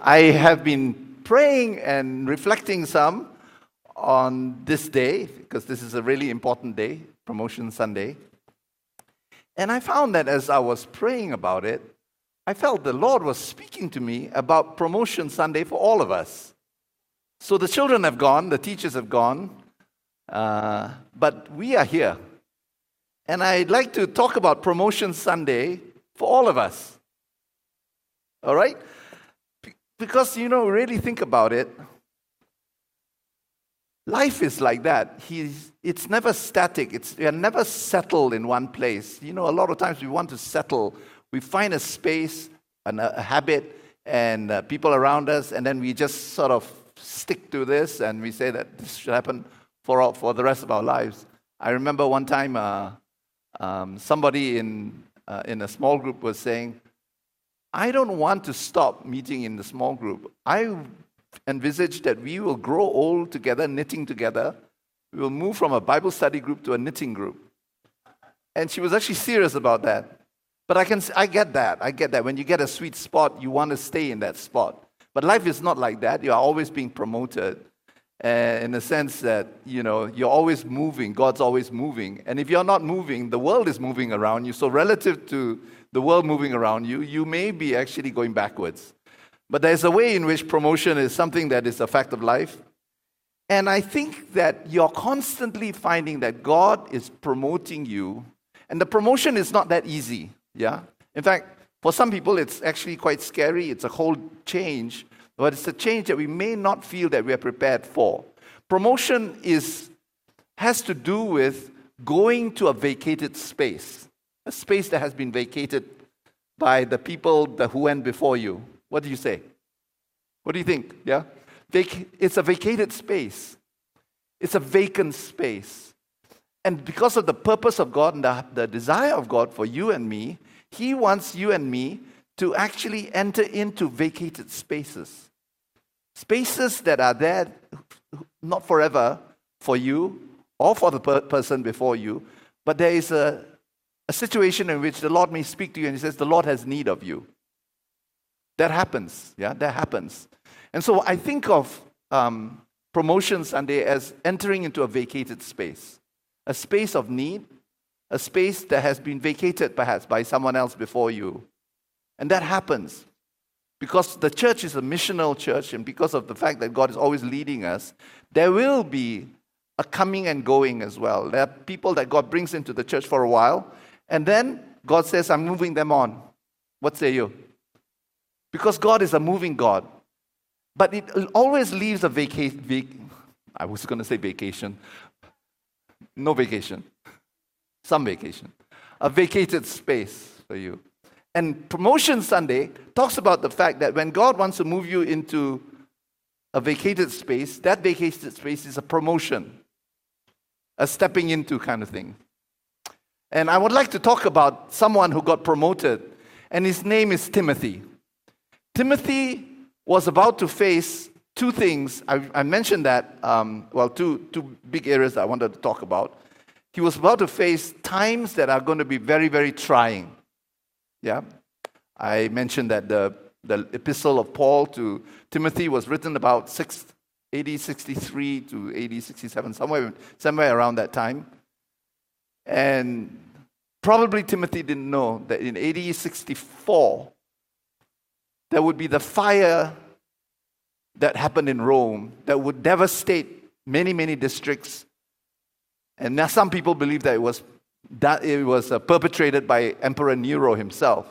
I have been praying and reflecting some on this day, because this is a really important day, Promotion Sunday. And I found that as I was praying about it, I felt the Lord was speaking to me about Promotion Sunday for all of us. So the children have gone, the teachers have gone, uh, but we are here. And I'd like to talk about Promotion Sunday for all of us. All right? Because, you know, really think about it. Life is like that. He's, it's never static. It's, we are never settled in one place. You know, a lot of times we want to settle. We find a space, and a, habit, and uh, people around us, and then we just sort of stick to this and we say that this should happen for, all, for the rest of our lives. I remember one time uh, um, somebody in, uh, in a small group was saying, I don't want to stop meeting in the small group. I envisage that we will grow old together, knitting together. We will move from a Bible study group to a knitting group. And she was actually serious about that. But I, can, I get that. I get that. When you get a sweet spot, you want to stay in that spot. But life is not like that. You are always being promoted uh, in the sense that, you know, you're always moving. God's always moving. And if you're not moving, the world is moving around you. So, relative to the world moving around you, you may be actually going backwards. But there's a way in which promotion is something that is a fact of life. And I think that you're constantly finding that God is promoting you. And the promotion is not that easy. Yeah? In fact, for some people, it's actually quite scary. It's a whole change, but it's a change that we may not feel that we are prepared for. Promotion is, has to do with going to a vacated space a space that has been vacated by the people that who went before you. What do you say? What do you think? Yeah? It's a vacated space. It's a vacant space. And because of the purpose of God and the, the desire of God for you and me, He wants you and me to actually enter into vacated spaces. Spaces that are there not forever for you or for the per- person before you, but there is a, a situation in which the Lord may speak to you and He says, The Lord has need of you. That happens. Yeah, that happens. And so I think of um, Promotion Sunday as entering into a vacated space, a space of need, a space that has been vacated perhaps by someone else before you. And that happens because the church is a missional church, and because of the fact that God is always leading us, there will be a coming and going as well. There are people that God brings into the church for a while, and then God says, I'm moving them on. What say you? Because God is a moving God. But it always leaves a vacation. Vac- I was going to say vacation. No vacation. Some vacation. A vacated space for you. And Promotion Sunday talks about the fact that when God wants to move you into a vacated space, that vacated space is a promotion, a stepping into kind of thing. And I would like to talk about someone who got promoted, and his name is Timothy. Timothy was about to face two things. I, I mentioned that, um, well, two, two big areas that I wanted to talk about. He was about to face times that are going to be very, very trying. Yeah? I mentioned that the, the epistle of Paul to Timothy was written about 6, AD 63 to AD 67, somewhere, somewhere around that time. And probably Timothy didn't know that in AD 64, there would be the fire that happened in Rome that would devastate many, many districts. And now some people believe that it was, that it was uh, perpetrated by Emperor Nero himself.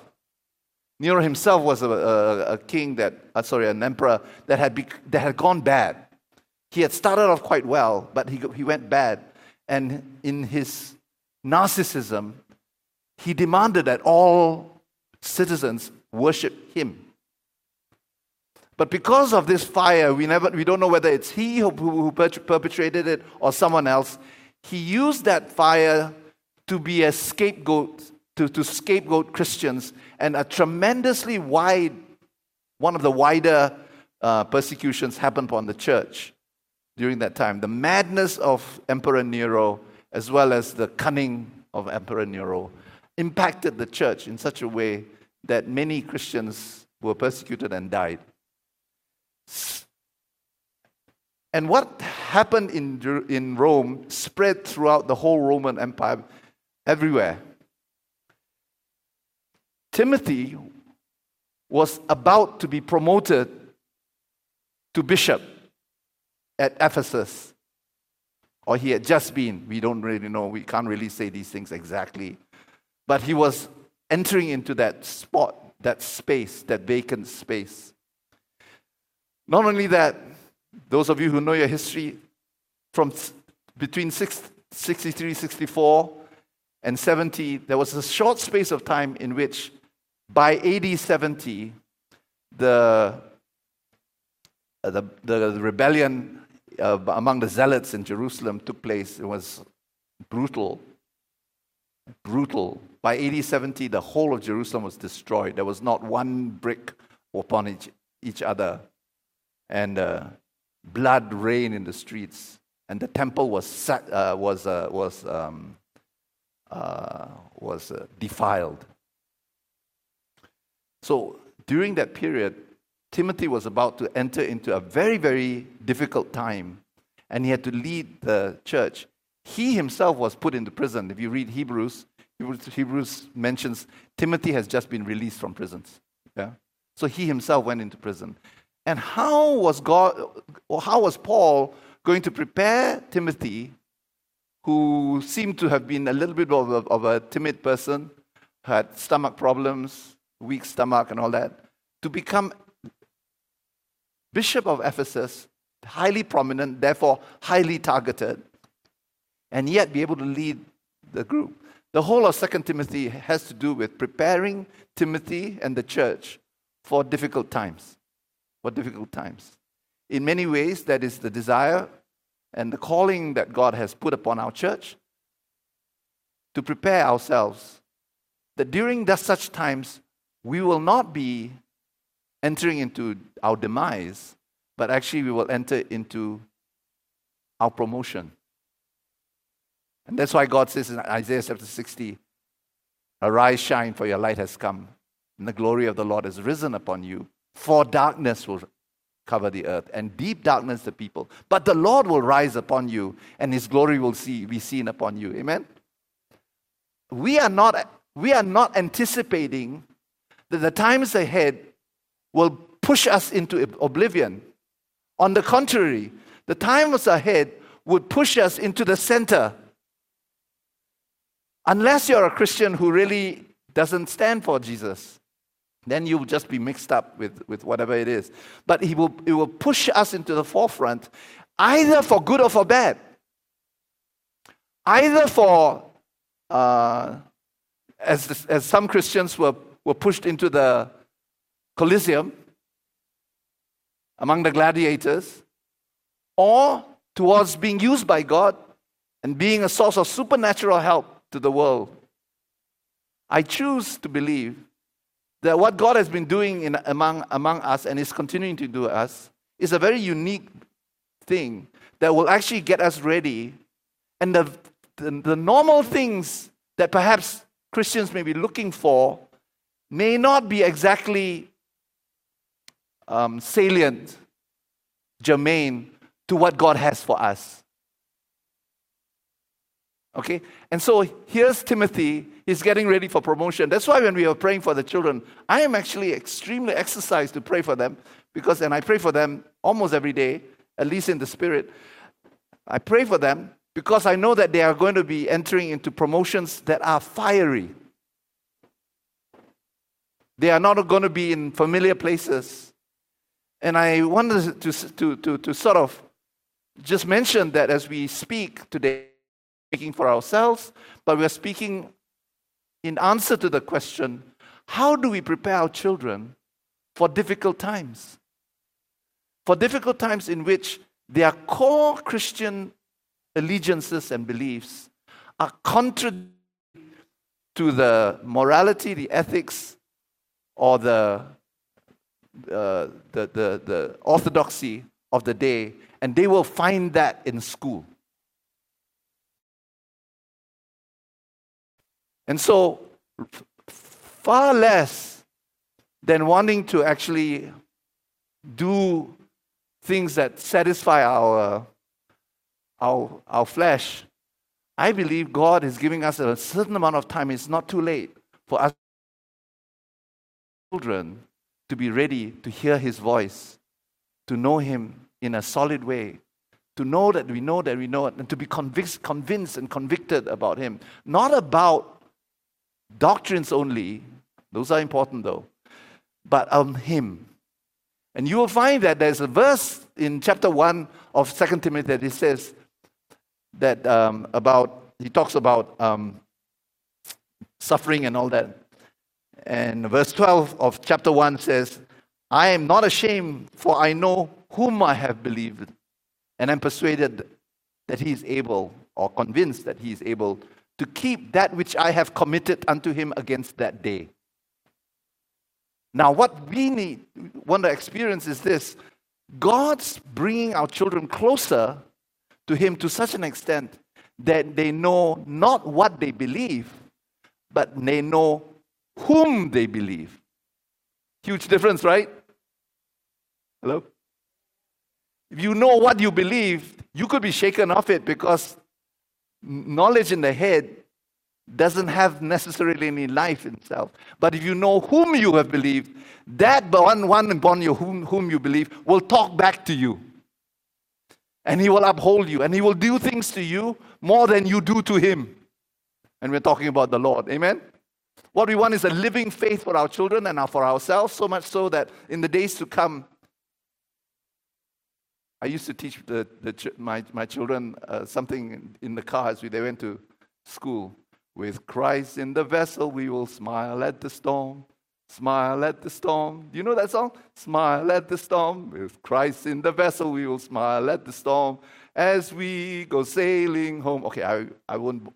Nero himself was a, a, a king that, uh, sorry, an emperor that had, that had gone bad. He had started off quite well, but he, he went bad. And in his narcissism, he demanded that all citizens worship him. But because of this fire, we, never, we don't know whether it's he who, who perpetrated it or someone else. He used that fire to be a scapegoat, to, to scapegoat Christians, and a tremendously wide, one of the wider uh, persecutions happened upon the church during that time. The madness of Emperor Nero, as well as the cunning of Emperor Nero impacted the church in such a way that many Christians were persecuted and died. And what happened in, in Rome spread throughout the whole Roman Empire, everywhere. Timothy was about to be promoted to bishop at Ephesus. Or he had just been. We don't really know. We can't really say these things exactly. But he was entering into that spot, that space, that vacant space. Not only that, those of you who know your history, from between 63, 64, and 70, there was a short space of time in which, by AD 70, the, the, the rebellion uh, among the zealots in Jerusalem took place. It was brutal. Brutal. By AD 70, the whole of Jerusalem was destroyed. There was not one brick upon each, each other. And uh, blood rained in the streets. And the temple was, set, uh, was, uh, was, um, uh, was uh, defiled. So during that period, Timothy was about to enter into a very, very difficult time, and he had to lead the church. He himself was put into prison. If you read Hebrews, Hebrews mentions Timothy has just been released from prisons. Yeah? So he himself went into prison. And how was God, or how was Paul going to prepare Timothy, who seemed to have been a little bit of a, of a timid person, had stomach problems, weak stomach, and all that, to become bishop of Ephesus, highly prominent, therefore highly targeted, and yet be able to lead the group. The whole of Second Timothy has to do with preparing Timothy and the church for difficult times. For difficult times. In many ways, that is the desire and the calling that God has put upon our church to prepare ourselves that during such times we will not be entering into our demise, but actually we will enter into our promotion. And that's why God says in Isaiah chapter 60 Arise, shine, for your light has come, and the glory of the Lord has risen upon you. For darkness will cover the earth, and deep darkness the people. But the Lord will rise upon you, and his glory will see, be seen upon you. Amen? We are not, we are not anticipating that the times ahead will push us into oblivion. On the contrary, the times ahead would push us into the center Unless you're a Christian who really doesn't stand for Jesus, then you'll just be mixed up with, with whatever it is. But he will, it will push us into the forefront, either for good or for bad. Either for, uh, as, as some Christians were, were pushed into the Colosseum among the gladiators, or towards being used by God and being a source of supernatural help to the world. I choose to believe that what God has been doing in, among, among us and is continuing to do us is a very unique thing that will actually get us ready. And the, the, the normal things that perhaps Christians may be looking for may not be exactly um, salient, germane to what God has for us. Okay? And so here's Timothy. He's getting ready for promotion. That's why when we are praying for the children, I am actually extremely exercised to pray for them because, and I pray for them almost every day, at least in the spirit. I pray for them because I know that they are going to be entering into promotions that are fiery. They are not going to be in familiar places. And I wanted to, to, to, to sort of just mention that as we speak today, speaking for ourselves, but we're speaking in answer to the question how do we prepare our children for difficult times? For difficult times in which their core Christian allegiances and beliefs are contrary to the morality, the ethics, or the, uh, the, the, the orthodoxy of the day, and they will find that in school. And so, far less than wanting to actually do things that satisfy our, our, our flesh, I believe God is giving us a certain amount of time. It's not too late for us children to be ready to hear His voice, to know Him in a solid way, to know that we know that we know it, and to be convinced, convinced and convicted about Him. Not about doctrines only, those are important though, but on Him. And you will find that there's a verse in chapter 1 of Second Timothy that he says that um, about, he talks about um, suffering and all that. And verse 12 of chapter 1 says, I am not ashamed, for I know whom I have believed, and am persuaded that he is able, or convinced that he is able, to keep that which I have committed unto him against that day. Now, what we need, want to experience is this God's bringing our children closer to Him to such an extent that they know not what they believe, but they know whom they believe. Huge difference, right? Hello? If you know what you believe, you could be shaken off it because knowledge in the head doesn't have necessarily any life in itself. But if you know whom you have believed, that one, one upon you whom, whom you believe will talk back to you. And he will uphold you. And he will do things to you more than you do to him. And we're talking about the Lord. Amen? What we want is a living faith for our children and for ourselves, so much so that in the days to come, I used to teach the, the, my, my children uh, something in the car as we, they went to school. With Christ in the vessel, we will smile at the storm. Smile at the storm. Do you know that song? Smile at the storm. With Christ in the vessel, we will smile at the storm as we go sailing home. Okay, I, I won't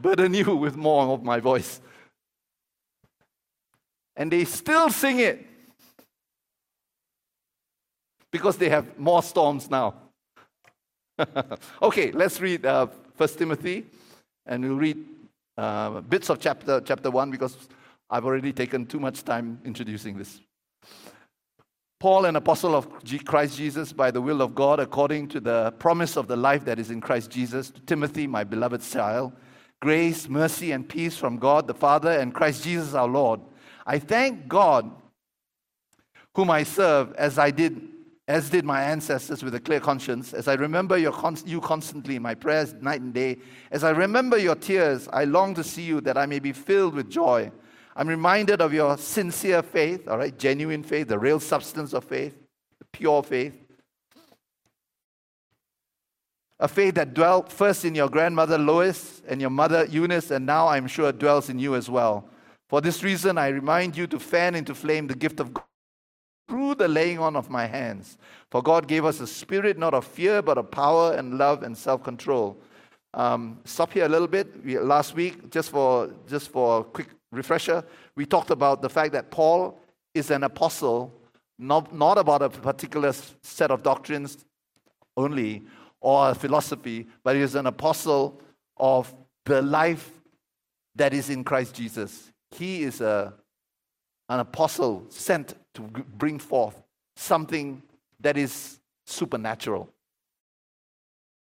burden you with more of my voice. And they still sing it because they have more storms now. okay, let's read uh, 1 Timothy and we'll read uh, bits of chapter, chapter 1 because I've already taken too much time introducing this. Paul, an apostle of Christ Jesus, by the will of God, according to the promise of the life that is in Christ Jesus, to Timothy, my beloved child, grace, mercy, and peace from God the Father and Christ Jesus our Lord. I thank God, whom I serve, as I did as did my ancestors with a clear conscience, as I remember your you constantly in my prayers night and day, as I remember your tears, I long to see you that I may be filled with joy. I'm reminded of your sincere faith, all right, genuine faith, the real substance of faith, the pure faith. A faith that dwelt first in your grandmother Lois and your mother Eunice, and now I'm sure dwells in you as well. For this reason, I remind you to fan into flame the gift of God through the laying on of my hands. For God gave us a spirit not of fear, but of power and love and self control. Um, stop here a little bit. We, last week, just for, just for a quick refresher, we talked about the fact that Paul is an apostle, not, not about a particular set of doctrines only or a philosophy, but he is an apostle of the life that is in Christ Jesus. He is a, an apostle sent to bring forth something that is supernatural,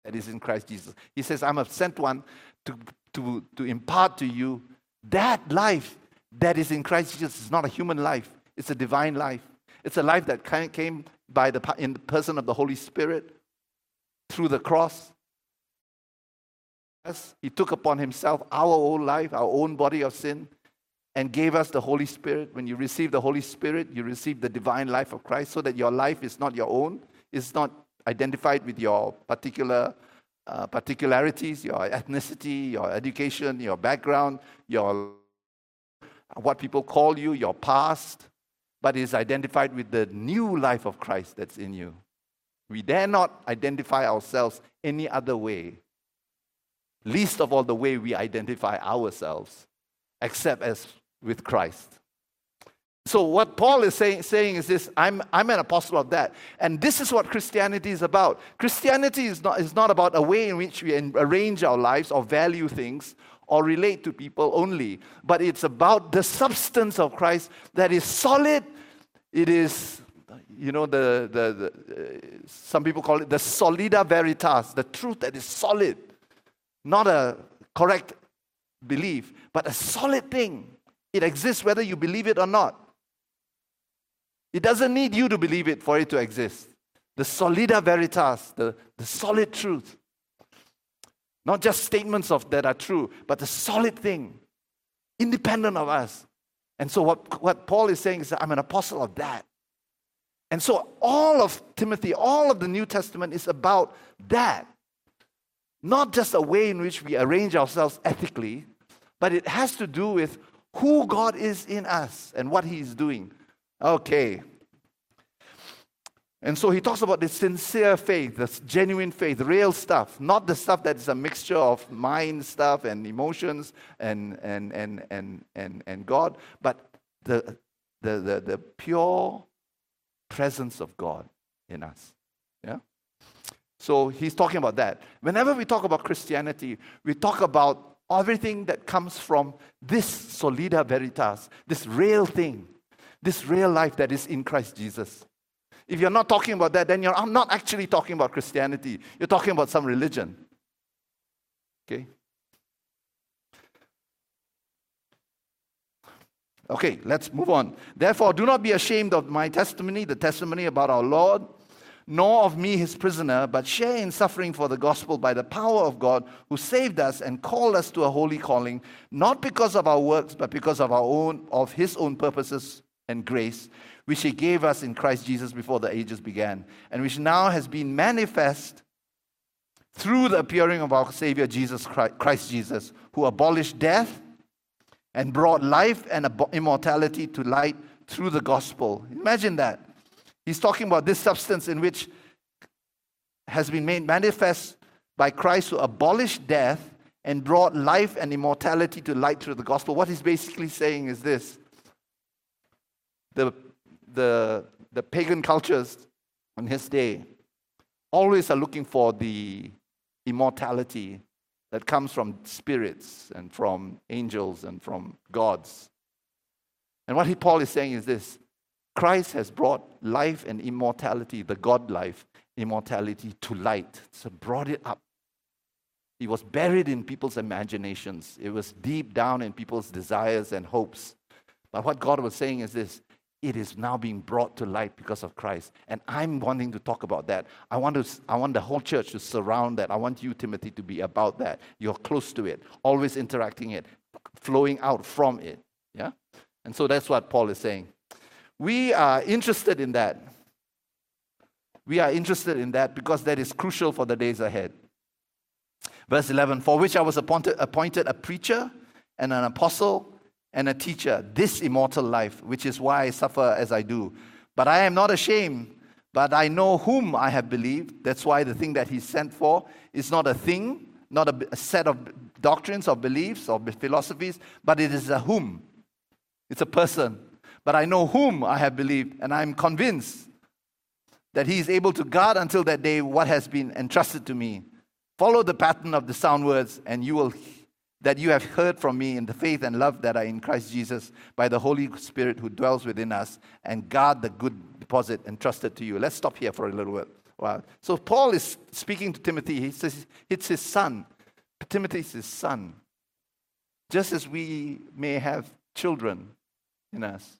that is in Christ Jesus. He says, I'm a sent one to, to, to impart to you that life that is in Christ Jesus. It's not a human life, it's a divine life. It's a life that came by the, in the person of the Holy Spirit through the cross. Yes, he took upon himself our own life, our own body of sin, and gave us the Holy Spirit. When you receive the Holy Spirit, you receive the divine life of Christ so that your life is not your own, it's not identified with your particular uh, particularities, your ethnicity, your education, your background, your what people call you, your past, but is identified with the new life of Christ that's in you. We dare not identify ourselves any other way, least of all the way we identify ourselves, except as with Christ. So, what Paul is saying, saying is this I'm, I'm an apostle of that. And this is what Christianity is about. Christianity is not, is not about a way in which we arrange our lives or value things or relate to people only, but it's about the substance of Christ that is solid, it is you know, the, the, the some people call it the solida veritas, the truth that is solid, not a correct belief, but a solid thing. It exists whether you believe it or not. It doesn't need you to believe it for it to exist. The solida veritas, the, the solid truth. Not just statements of that are true, but the solid thing, independent of us. And so what, what Paul is saying is that I'm an apostle of that. And so all of Timothy, all of the New Testament is about that. Not just a way in which we arrange ourselves ethically, but it has to do with who God is in us and what He is doing. Okay. And so he talks about the sincere faith, the genuine faith, real stuff, not the stuff that is a mixture of mind stuff and emotions and, and, and, and, and, and God, but the, the, the, the pure presence of God in us. Yeah? So he's talking about that. Whenever we talk about Christianity, we talk about everything that comes from this solida veritas, this real thing, this real life that is in Christ Jesus. If you're not talking about that, then you're I'm not actually talking about Christianity. You're talking about some religion. Okay? Okay, let's move on. Therefore, do not be ashamed of my testimony, the testimony about our Lord, nor of me, his prisoner, but share in suffering for the gospel by the power of God, who saved us and called us to a holy calling, not because of our works, but because of our own, of his own purposes and grace, which he gave us in Christ Jesus before the ages began, and which now has been manifest through the appearing of our Savior Jesus Christ, Christ Jesus, who abolished death and brought life and immortality to light through the gospel. Imagine that. He's talking about this substance in which has been made manifest by Christ who abolished death and brought life and immortality to light through the gospel. What he's basically saying is this the, the, the pagan cultures in his day always are looking for the immortality that comes from spirits and from angels and from gods. And what he, Paul is saying is this Christ has brought life and immortality, the God life, immortality to light. So brought it up. It was buried in people's imaginations. It was deep down in people's desires and hopes. But what God was saying is this it is now being brought to light because of Christ. And I'm wanting to talk about that. I want, to, I want the whole church to surround that. I want you, Timothy, to be about that. You're close to it, always interacting it, flowing out from it. Yeah? And so that's what Paul is saying. We are interested in that. We are interested in that because that is crucial for the days ahead. Verse 11 For which I was appointed, appointed a preacher and an apostle and a teacher, this immortal life, which is why I suffer as I do. But I am not ashamed, but I know whom I have believed. That's why the thing that he sent for is not a thing, not a, a set of doctrines or beliefs or philosophies, but it is a whom. It's a person. But I know whom I have believed, and I'm convinced that he is able to guard until that day what has been entrusted to me. Follow the pattern of the sound words, and you will that you have heard from me in the faith and love that are in Christ Jesus by the Holy Spirit who dwells within us, and guard the good deposit entrusted to you. Let's stop here for a little while. So, Paul is speaking to Timothy. He says it's his son. Timothy is his son. Just as we may have children in us.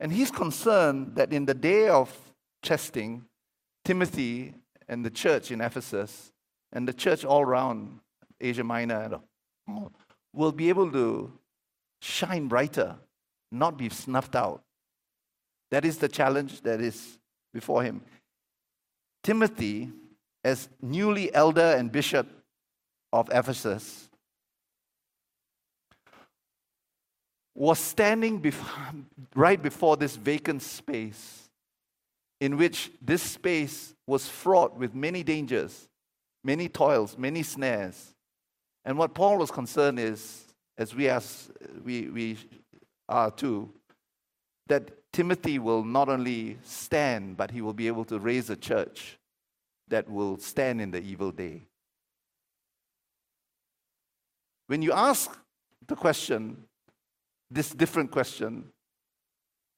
And he's concerned that in the day of testing, Timothy and the church in Ephesus and the church all around Asia Minor will be able to shine brighter, not be snuffed out. That is the challenge that is before him. Timothy, as newly elder and bishop of Ephesus, was standing before, right before this vacant space, in which this space was fraught with many dangers, many toils, many snares. And what Paul was concerned is, as we, as we, we are too, that Timothy will not only stand, but he will be able to raise a church that will stand in the evil day. When you ask the question, this different question,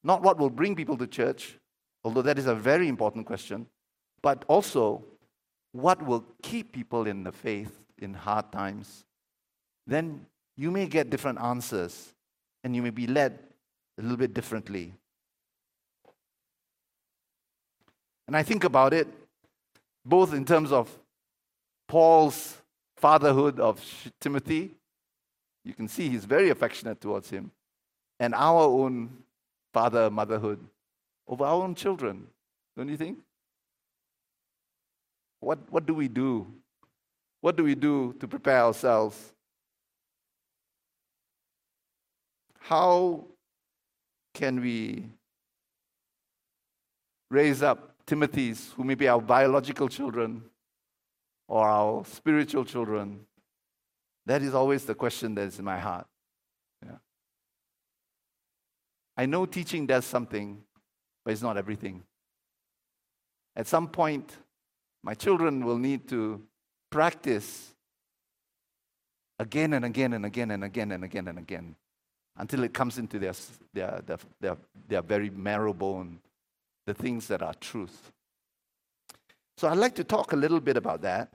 not what will bring people to church although that is a very important question, but also what will keep people in the faith in hard times, then you may get different answers and you may be led a little bit differently. And I think about it both in terms of Paul's fatherhood of Timothy. You can see he's very affectionate towards him. And our own father motherhood over our own children, don't you think? What, what do we do? What do we do to prepare ourselves? How can we raise up Timothy's, who may be our biological children or our spiritual children? That is always the question that is in my heart. Yeah. I know teaching does something, but it's not everything. At some point, my children will need to practice again and again and again and again and again and again until it comes into their, their, their, their, their very marrow bone, the things that are truth. So I'd like to talk a little bit about that.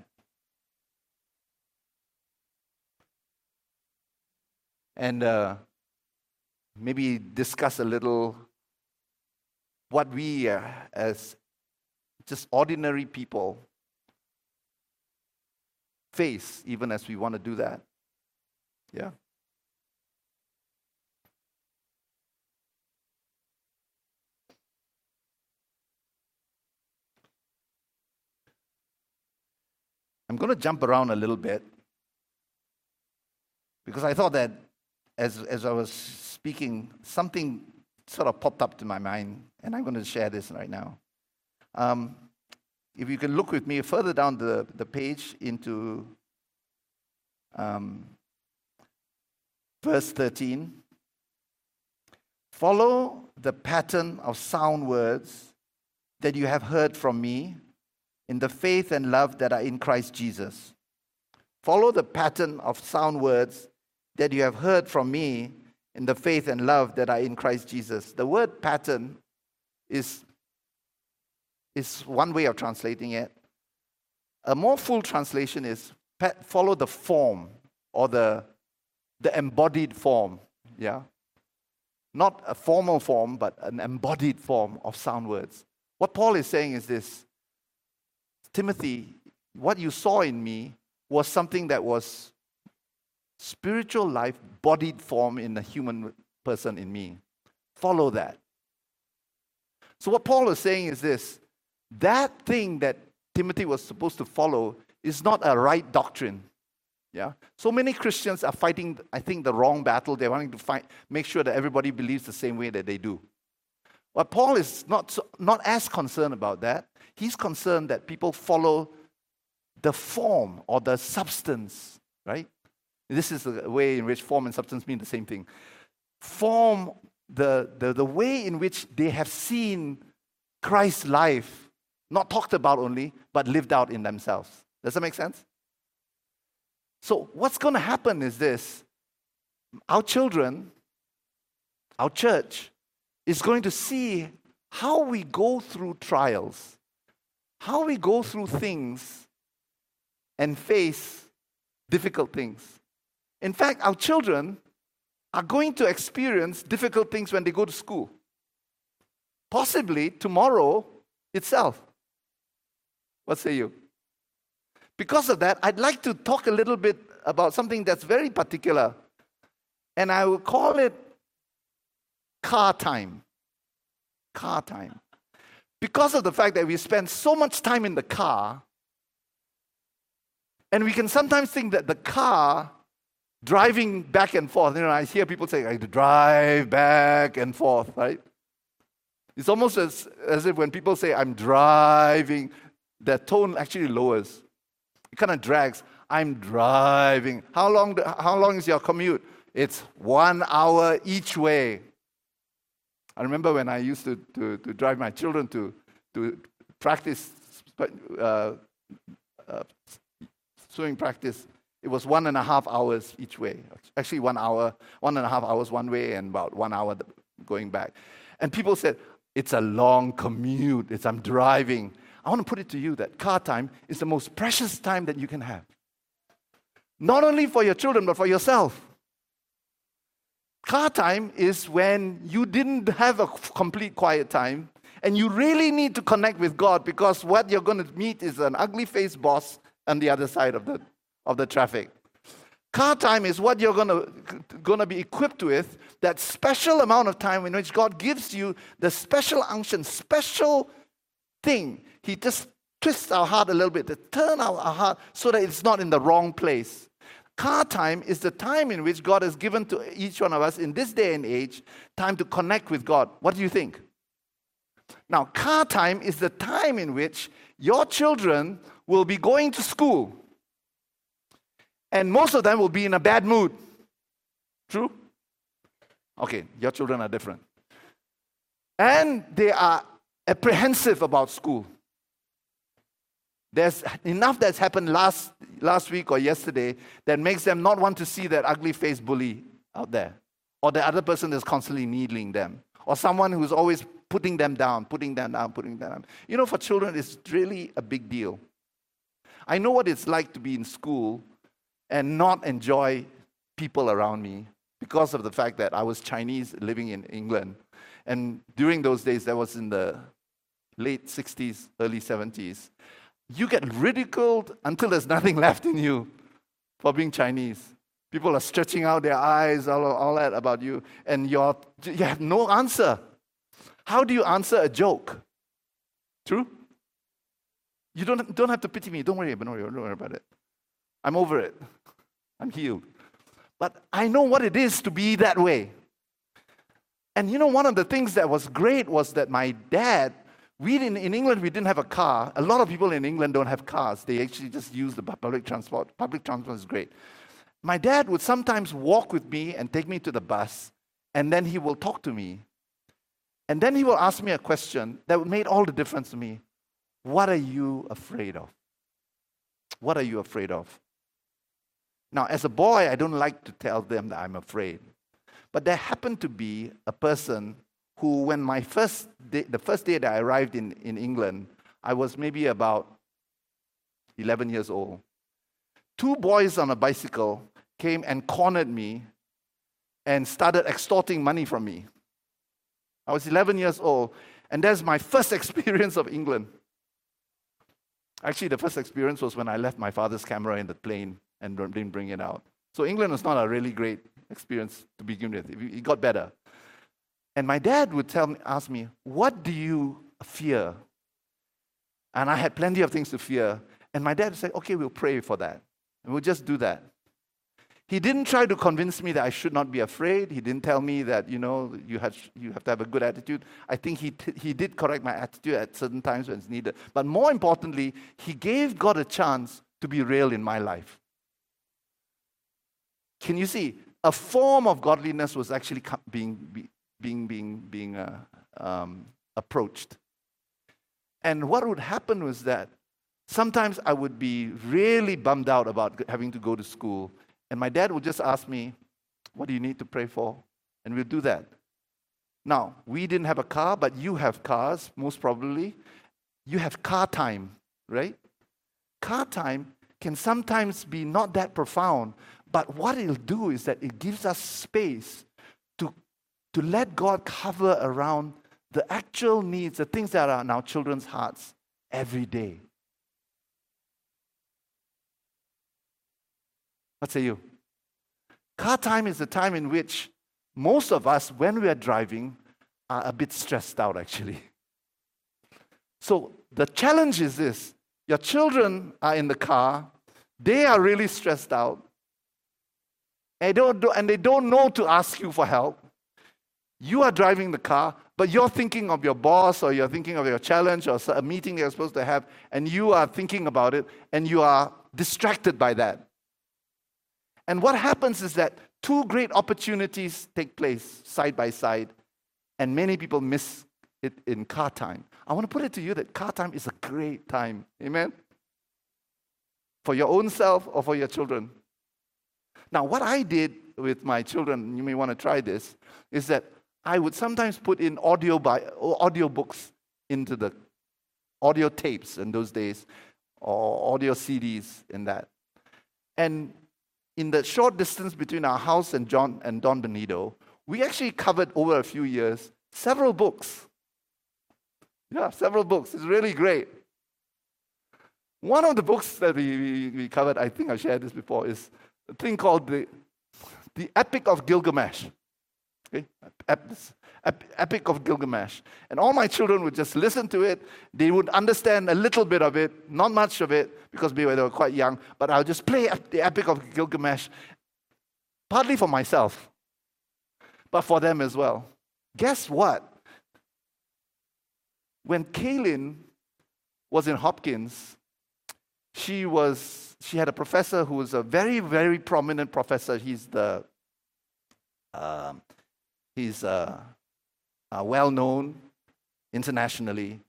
And uh, maybe discuss a little what we, uh, as just ordinary people, face, even as we want to do that. Yeah? I'm going to jump around a little bit because I thought that as, as I was speaking, something sort of popped up to my mind, and I'm going to share this right now. Um, if you can look with me further down the, the page into um, verse 13. Follow the pattern of sound words that you have heard from me in the faith and love that are in Christ Jesus. Follow the pattern of sound words that you have heard from me in the faith and love that are in Christ Jesus. The word pattern is, is one way of translating it. A more full translation is follow the form or the, the embodied form. Yeah? Not a formal form, but an embodied form of sound words. What Paul is saying is this Timothy, what you saw in me was something that was spiritual life bodied form in a human person in me. Follow that. So, what Paul is saying is this that thing that Timothy was supposed to follow is not a right doctrine. Yeah. So many Christians are fighting, I think, the wrong battle. They're wanting to fight, make sure that everybody believes the same way that they do. But Paul is not, so, not as concerned about that. He's concerned that people follow the form or the substance, right? This is the way in which form and substance mean the same thing. Form, the, the, the way in which they have seen Christ's life, not talked about only, but lived out in themselves. Does that make sense? So, what's going to happen is this our children, our church, is going to see how we go through trials, how we go through things and face difficult things. In fact, our children are going to experience difficult things when they go to school. Possibly tomorrow itself. What say you? Because of that, I'd like to talk a little bit about something that's very particular. And I will call it car time. Car time. Because of the fact that we spend so much time in the car, and we can sometimes think that the car driving back and forth, you know, I hear people say, I drive back and forth, right? It's almost as, as if when people say, I'm driving, their tone actually lowers. It kind of drags. I'm driving. How long, how long is your commute? It's one hour each way. I remember when I used to, to, to drive my children to, to practice uh, uh, swimming practice. It was one and a half hours each way. Actually, one hour, one and a half hours one way, and about one hour going back. And people said, It's a long commute. It's I'm driving. I want to put it to you that car time is the most precious time that you can have. Not only for your children, but for yourself. Car time is when you didn't have a complete quiet time and you really need to connect with God because what you're going to meet is an ugly faced boss on the other side of the, of the traffic. Car time is what you're gonna, gonna be equipped with, that special amount of time in which God gives you the special unction, special thing. He just twists our heart a little bit to turn our, our heart so that it's not in the wrong place. Car time is the time in which God has given to each one of us in this day and age time to connect with God. What do you think? Now, car time is the time in which your children will be going to school and most of them will be in a bad mood. True? Okay, your children are different. And they are apprehensive about school. There's enough that's happened last, last week or yesterday that makes them not want to see that ugly faced bully out there, or the other person that's constantly needling them, or someone who's always putting them down, putting them down, putting them down. You know, for children, it's really a big deal. I know what it's like to be in school and not enjoy people around me because of the fact that I was Chinese living in England. And during those days, that was in the late 60s, early 70s, you get ridiculed until there's nothing left in you for being Chinese. People are stretching out their eyes, all, all that about you, and you're, you have no answer. How do you answer a joke? True? You don't, don't have to pity me. Don't worry, don't worry, don't worry about it. I'm over it. I'm healed. But I know what it is to be that way. And you know, one of the things that was great was that my dad, we in, in England, we didn't have a car. A lot of people in England don't have cars. They actually just use the public transport. Public transport is great. My dad would sometimes walk with me and take me to the bus, and then he will talk to me. And then he will ask me a question that made all the difference to me. What are you afraid of? What are you afraid of? Now, as a boy, I don't like to tell them that I'm afraid. But there happened to be a person who, when my first day, the first day that I arrived in, in England, I was maybe about 11 years old. Two boys on a bicycle came and cornered me and started extorting money from me. I was 11 years old, and that's my first experience of England. Actually, the first experience was when I left my father's camera in the plane and didn't bring it out. So England was not a really great experience to begin with. It got better. And my dad would tell me, ask me, What do you fear? And I had plenty of things to fear. And my dad said, Okay, we'll pray for that. We'll just do that. He didn't try to convince me that I should not be afraid. He didn't tell me that, you know, you have, you have to have a good attitude. I think he, t- he did correct my attitude at certain times when it's needed. But more importantly, he gave God a chance to be real in my life. Can you see? A form of godliness was actually being, being, being, being uh, um, approached. And what would happen was that sometimes I would be really bummed out about having to go to school. And my dad would just ask me, What do you need to pray for? And we'll do that. Now, we didn't have a car, but you have cars, most probably. You have car time, right? Car time can sometimes be not that profound, but what it'll do is that it gives us space to, to let God cover around the actual needs, the things that are in our children's hearts every day. What say you? Car time is the time in which most of us, when we are driving, are a bit stressed out actually. So the challenge is this your children are in the car, they are really stressed out, and they, don't, and they don't know to ask you for help. You are driving the car, but you're thinking of your boss or you're thinking of your challenge or a meeting you're supposed to have, and you are thinking about it and you are distracted by that. And what happens is that two great opportunities take place side by side, and many people miss it in car time. I want to put it to you that car time is a great time. Amen? For your own self or for your children. Now, what I did with my children, you may want to try this, is that I would sometimes put in audio audio books into the audio tapes in those days, or audio CDs in that. And in the short distance between our house and John and Don Benito, we actually covered over a few years several books. Yeah, several books. It's really great. One of the books that we, we, we covered, I think I shared this before, is a thing called the, the Epic of Gilgamesh. Okay? Epic of Gilgamesh. And all my children would just listen to it. They would understand a little bit of it, not much of it, because they were quite young. But I'll just play the Epic of Gilgamesh, partly for myself, but for them as well. Guess what? When Kaylin was in Hopkins, she was she had a professor who was a very very prominent professor. He's the um, he's uh, uh, well known internationally,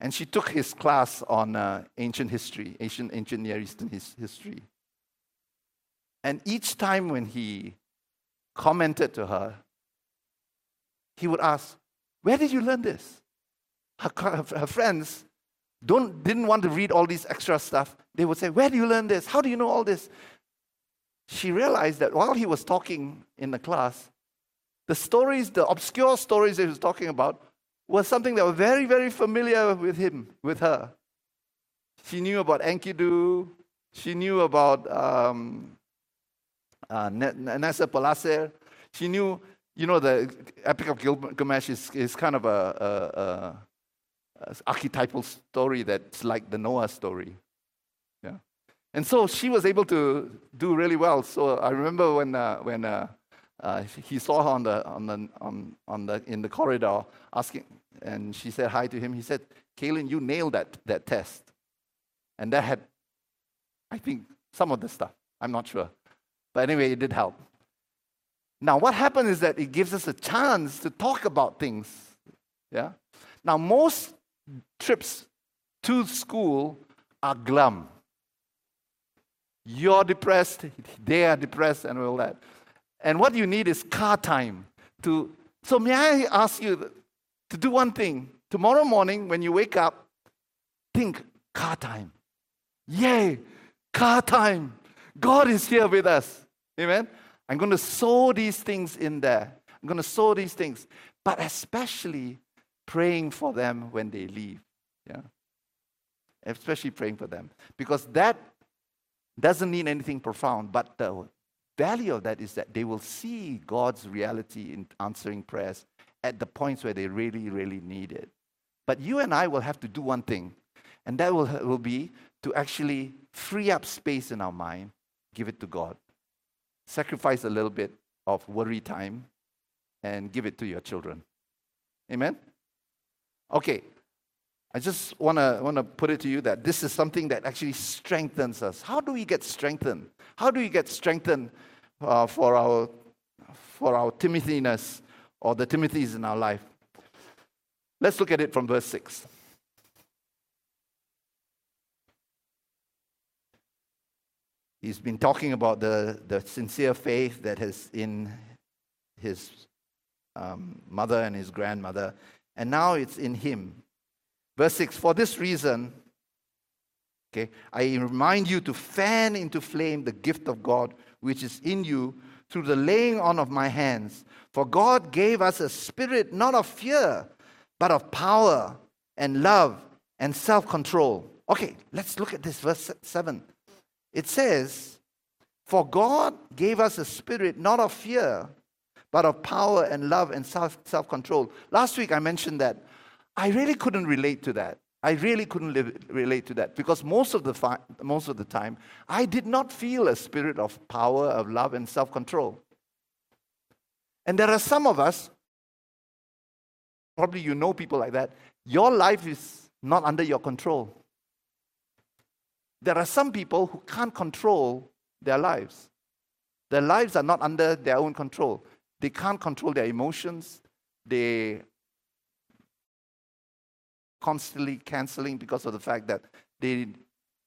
and she took his class on uh, ancient history, ancient ancient Near Eastern his, history. And each time when he commented to her, he would ask, "Where did you learn this?" Her, her friends don't, didn't want to read all these extra stuff. They would say, Where do you learn this? How do you know all this? She realized that while he was talking in the class, the stories, the obscure stories that he was talking about, was something that was very, very familiar with him, with her. She knew about Enkidu. She knew about um, uh, Nasser Palacer. She knew, you know, the Epic of Gilgamesh is, is kind of a, a, a archetypal story that's like the Noah story. Yeah. And so she was able to do really well. So I remember when, uh, when uh, uh, he saw her on the, on the, on, on the, in the corridor asking, and she said hi to him. He said, Kaylin, you nailed that, that test. And that had, I think, some of the stuff. I'm not sure. But anyway, it did help. Now, what happened is that it gives us a chance to talk about things. Yeah? Now, most trips to school are glum. You're depressed, they are depressed, and all that. And what you need is car time to. So, may I ask you to do one thing? Tomorrow morning, when you wake up, think car time. Yay, car time. God is here with us. Amen. I'm going to sow these things in there. I'm going to sow these things. But especially praying for them when they leave. Yeah. Especially praying for them. Because that doesn't mean anything profound, but the value of that is that they will see God's reality in answering prayers at the points where they really, really need it. But you and I will have to do one thing, and that will, will be to actually free up space in our mind, give it to God. Sacrifice a little bit of worry time and give it to your children. Amen? Okay, I just want to want to put it to you that this is something that actually strengthens us. How do we get strengthened? How do we get strengthened uh, for our for our Timothyness or the Timothys in our life? Let's look at it from verse six. He's been talking about the, the sincere faith that is in his um, mother and his grandmother and now it's in him. Verse 6 For this reason, okay, I remind you to fan into flame the gift of God which is in you through the laying on of my hands. For God gave us a spirit not of fear, but of power and love and self control. Okay, let's look at this, verse 7. It says, For God gave us a spirit not of fear, but of power and love and self control. Last week I mentioned that I really couldn't relate to that. I really couldn't live, relate to that because most of, the fi- most of the time I did not feel a spirit of power, of love, and self control. And there are some of us, probably you know people like that, your life is not under your control. There are some people who can't control their lives. Their lives are not under their own control. They can't control their emotions. They constantly canceling because of the fact that they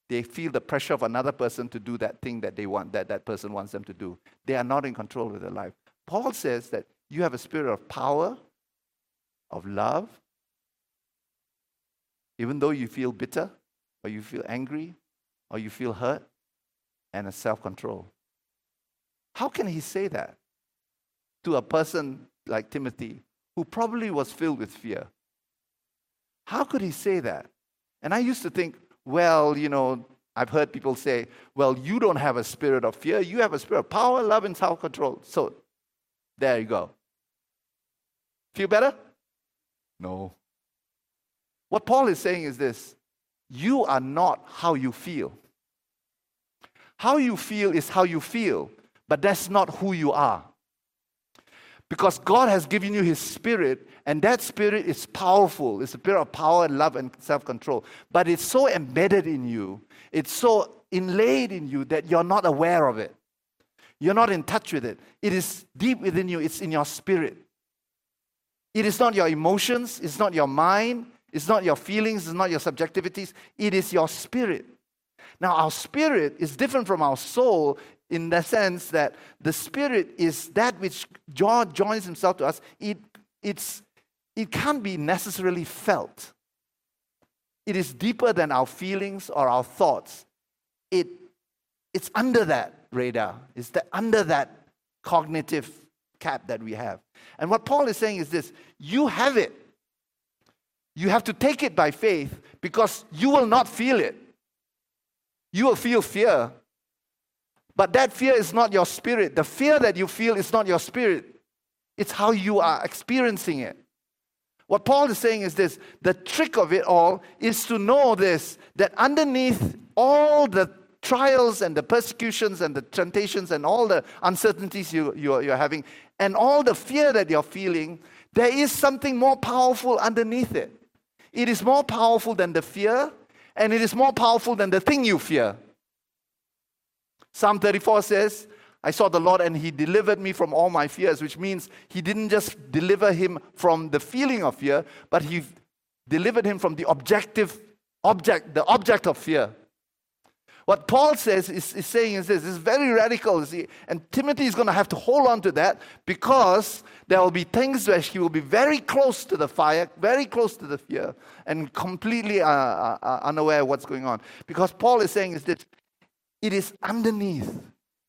they feel the pressure of another person to do that thing that they want that that person wants them to do. They are not in control of their life. Paul says that You have a spirit of power, of love. Even though you feel bitter, or you feel angry, or you feel hurt, and a self control. How can he say that to a person like Timothy, who probably was filled with fear? How could he say that? And I used to think, well, you know, I've heard people say, well, you don't have a spirit of fear, you have a spirit of power, love, and self control. So there you go. Feel better? No. What Paul is saying is this you are not how you feel. How you feel is how you feel, but that's not who you are. Because God has given you His Spirit, and that Spirit is powerful. It's a spirit of power, and love, and self control. But it's so embedded in you, it's so inlaid in you that you're not aware of it. You're not in touch with it. It is deep within you, it's in your spirit. It is not your emotions, it's not your mind, it's not your feelings, it's not your subjectivities, it is your spirit. Now, our spirit is different from our soul in the sense that the spirit is that which God joins himself to us. It, it's, it can't be necessarily felt. It is deeper than our feelings or our thoughts. It, it's under that radar, it's the, under that cognitive cap that we have. And what Paul is saying is this you have it. You have to take it by faith because you will not feel it. You will feel fear, but that fear is not your spirit. The fear that you feel is not your spirit, it's how you are experiencing it. What Paul is saying is this the trick of it all is to know this that underneath all the trials and the persecutions and the temptations and all the uncertainties you, you're, you're having and all the fear that you're feeling, there is something more powerful underneath it. It is more powerful than the fear, and it is more powerful than the thing you fear. Psalm 34 says, I saw the Lord and he delivered me from all my fears, which means he didn't just deliver him from the feeling of fear, but he delivered him from the objective object, the object of fear. What Paul says is, is saying is this, it's very radical, see, and Timothy is going to have to hold on to that because there will be things where he will be very close to the fire, very close to the fear, and completely uh, uh, uh unaware of what's going on. Because Paul is saying is that it is underneath.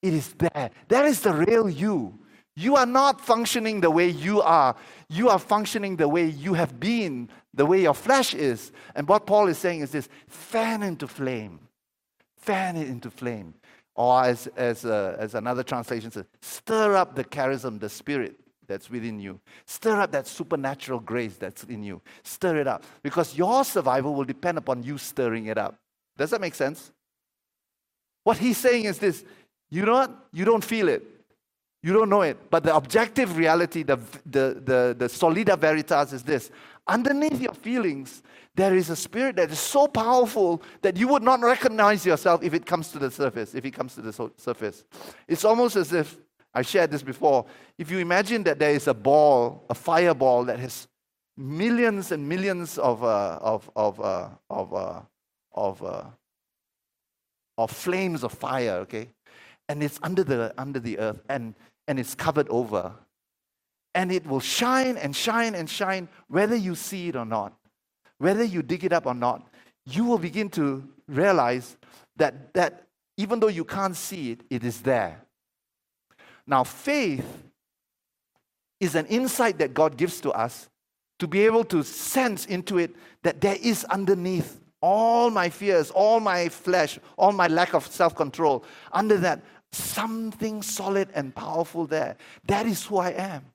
It is there. That is the real you. You are not functioning the way you are. You are functioning the way you have been, the way your flesh is. And what Paul is saying is this fan into flame. Fan it into flame. Or as, as, uh, as another translation says, stir up the charism, the spirit that's within you. Stir up that supernatural grace that's in you. Stir it up. Because your survival will depend upon you stirring it up. Does that make sense? What he's saying is this you what? You don't feel it. You don't know it. But the objective reality, the, the, the, the solida veritas is this. Underneath your feelings, there is a spirit that is so powerful that you would not recognize yourself if it comes to the surface, if it comes to the so- surface. It's almost as if, I shared this before, if you imagine that there is a ball, a fireball that has millions and millions of, uh, of, of, uh, of, uh, of uh, or flames of fire, okay? And it's under the, under the earth and, and it's covered over. And it will shine and shine and shine whether you see it or not, whether you dig it up or not. You will begin to realize that, that even though you can't see it, it is there. Now, faith is an insight that God gives to us to be able to sense into it that there is underneath all my fears, all my flesh, all my lack of self control, under that, something solid and powerful there. That is who I am.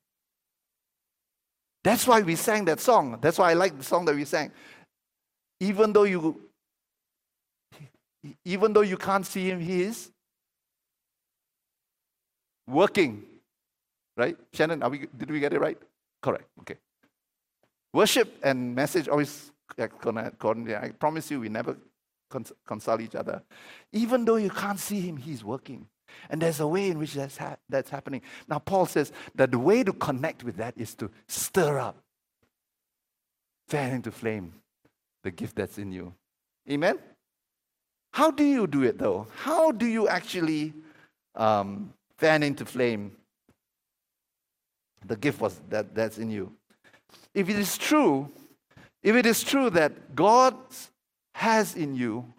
That's why we sang that song. That's why I like the song that we sang. Even though you even though you can't see him, he is working. Right? Shannon, are we, did we get it right? Correct. Okay. Worship and message always I promise you, we never consult each other. Even though you can't see him, he's working. And there's a way in which that's, ha- that's happening. Now, Paul says that the way to connect with that is to stir up, fan into flame the gift that's in you. Amen? How do you do it though? How do you actually um, fan into flame The gift was that that's in you. If it is true, if it is true that God has in you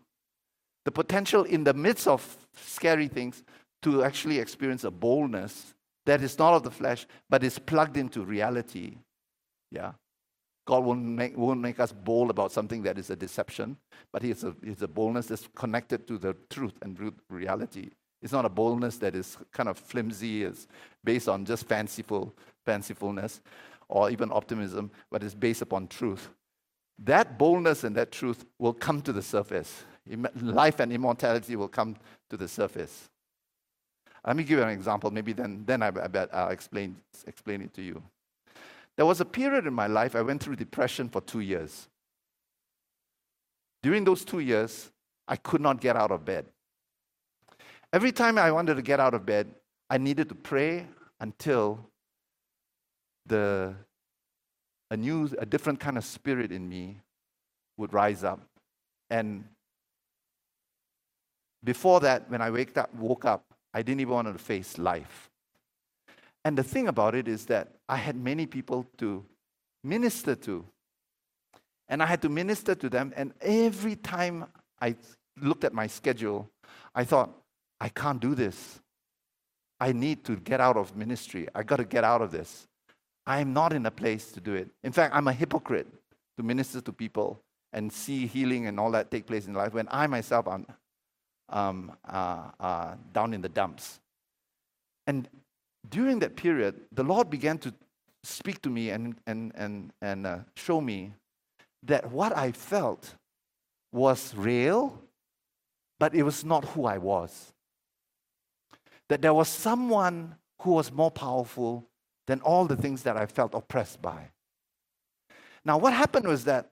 the potential in the midst of scary things to actually experience a boldness that is not of the flesh, but is plugged into reality. Yeah. God won't make, won't make us bold about something that is a deception, but it's a, it's a boldness that's connected to the truth and reality. It's not a boldness that is kind of flimsy, it's based on just fanciful, fancifulness or even optimism, but it's based upon truth. That boldness and that truth will come to the surface. Life and immortality will come to the surface. Let me give you an example. Maybe then, then I, I bet I'll explain, explain it to you. There was a period in my life I went through depression for two years. During those two years, I could not get out of bed. Every time I wanted to get out of bed, I needed to pray until the, a new, a different kind of spirit in me would rise up. And before that, when I waked up, woke up, I didn't even want to face life. And the thing about it is that I had many people to minister to. And I had to minister to them. And every time I looked at my schedule, I thought, I can't do this. I need to get out of ministry. I got to get out of this. I'm not in a place to do it. In fact, I'm a hypocrite to minister to people and see healing and all that take place in life when I myself am um, uh, uh, down in the dumps. And during that period, the Lord began to speak to me and, and, and, and uh, show me that what I felt was real, but it was not who I was. That there was someone who was more powerful than all the things that I felt oppressed by. Now, what happened was that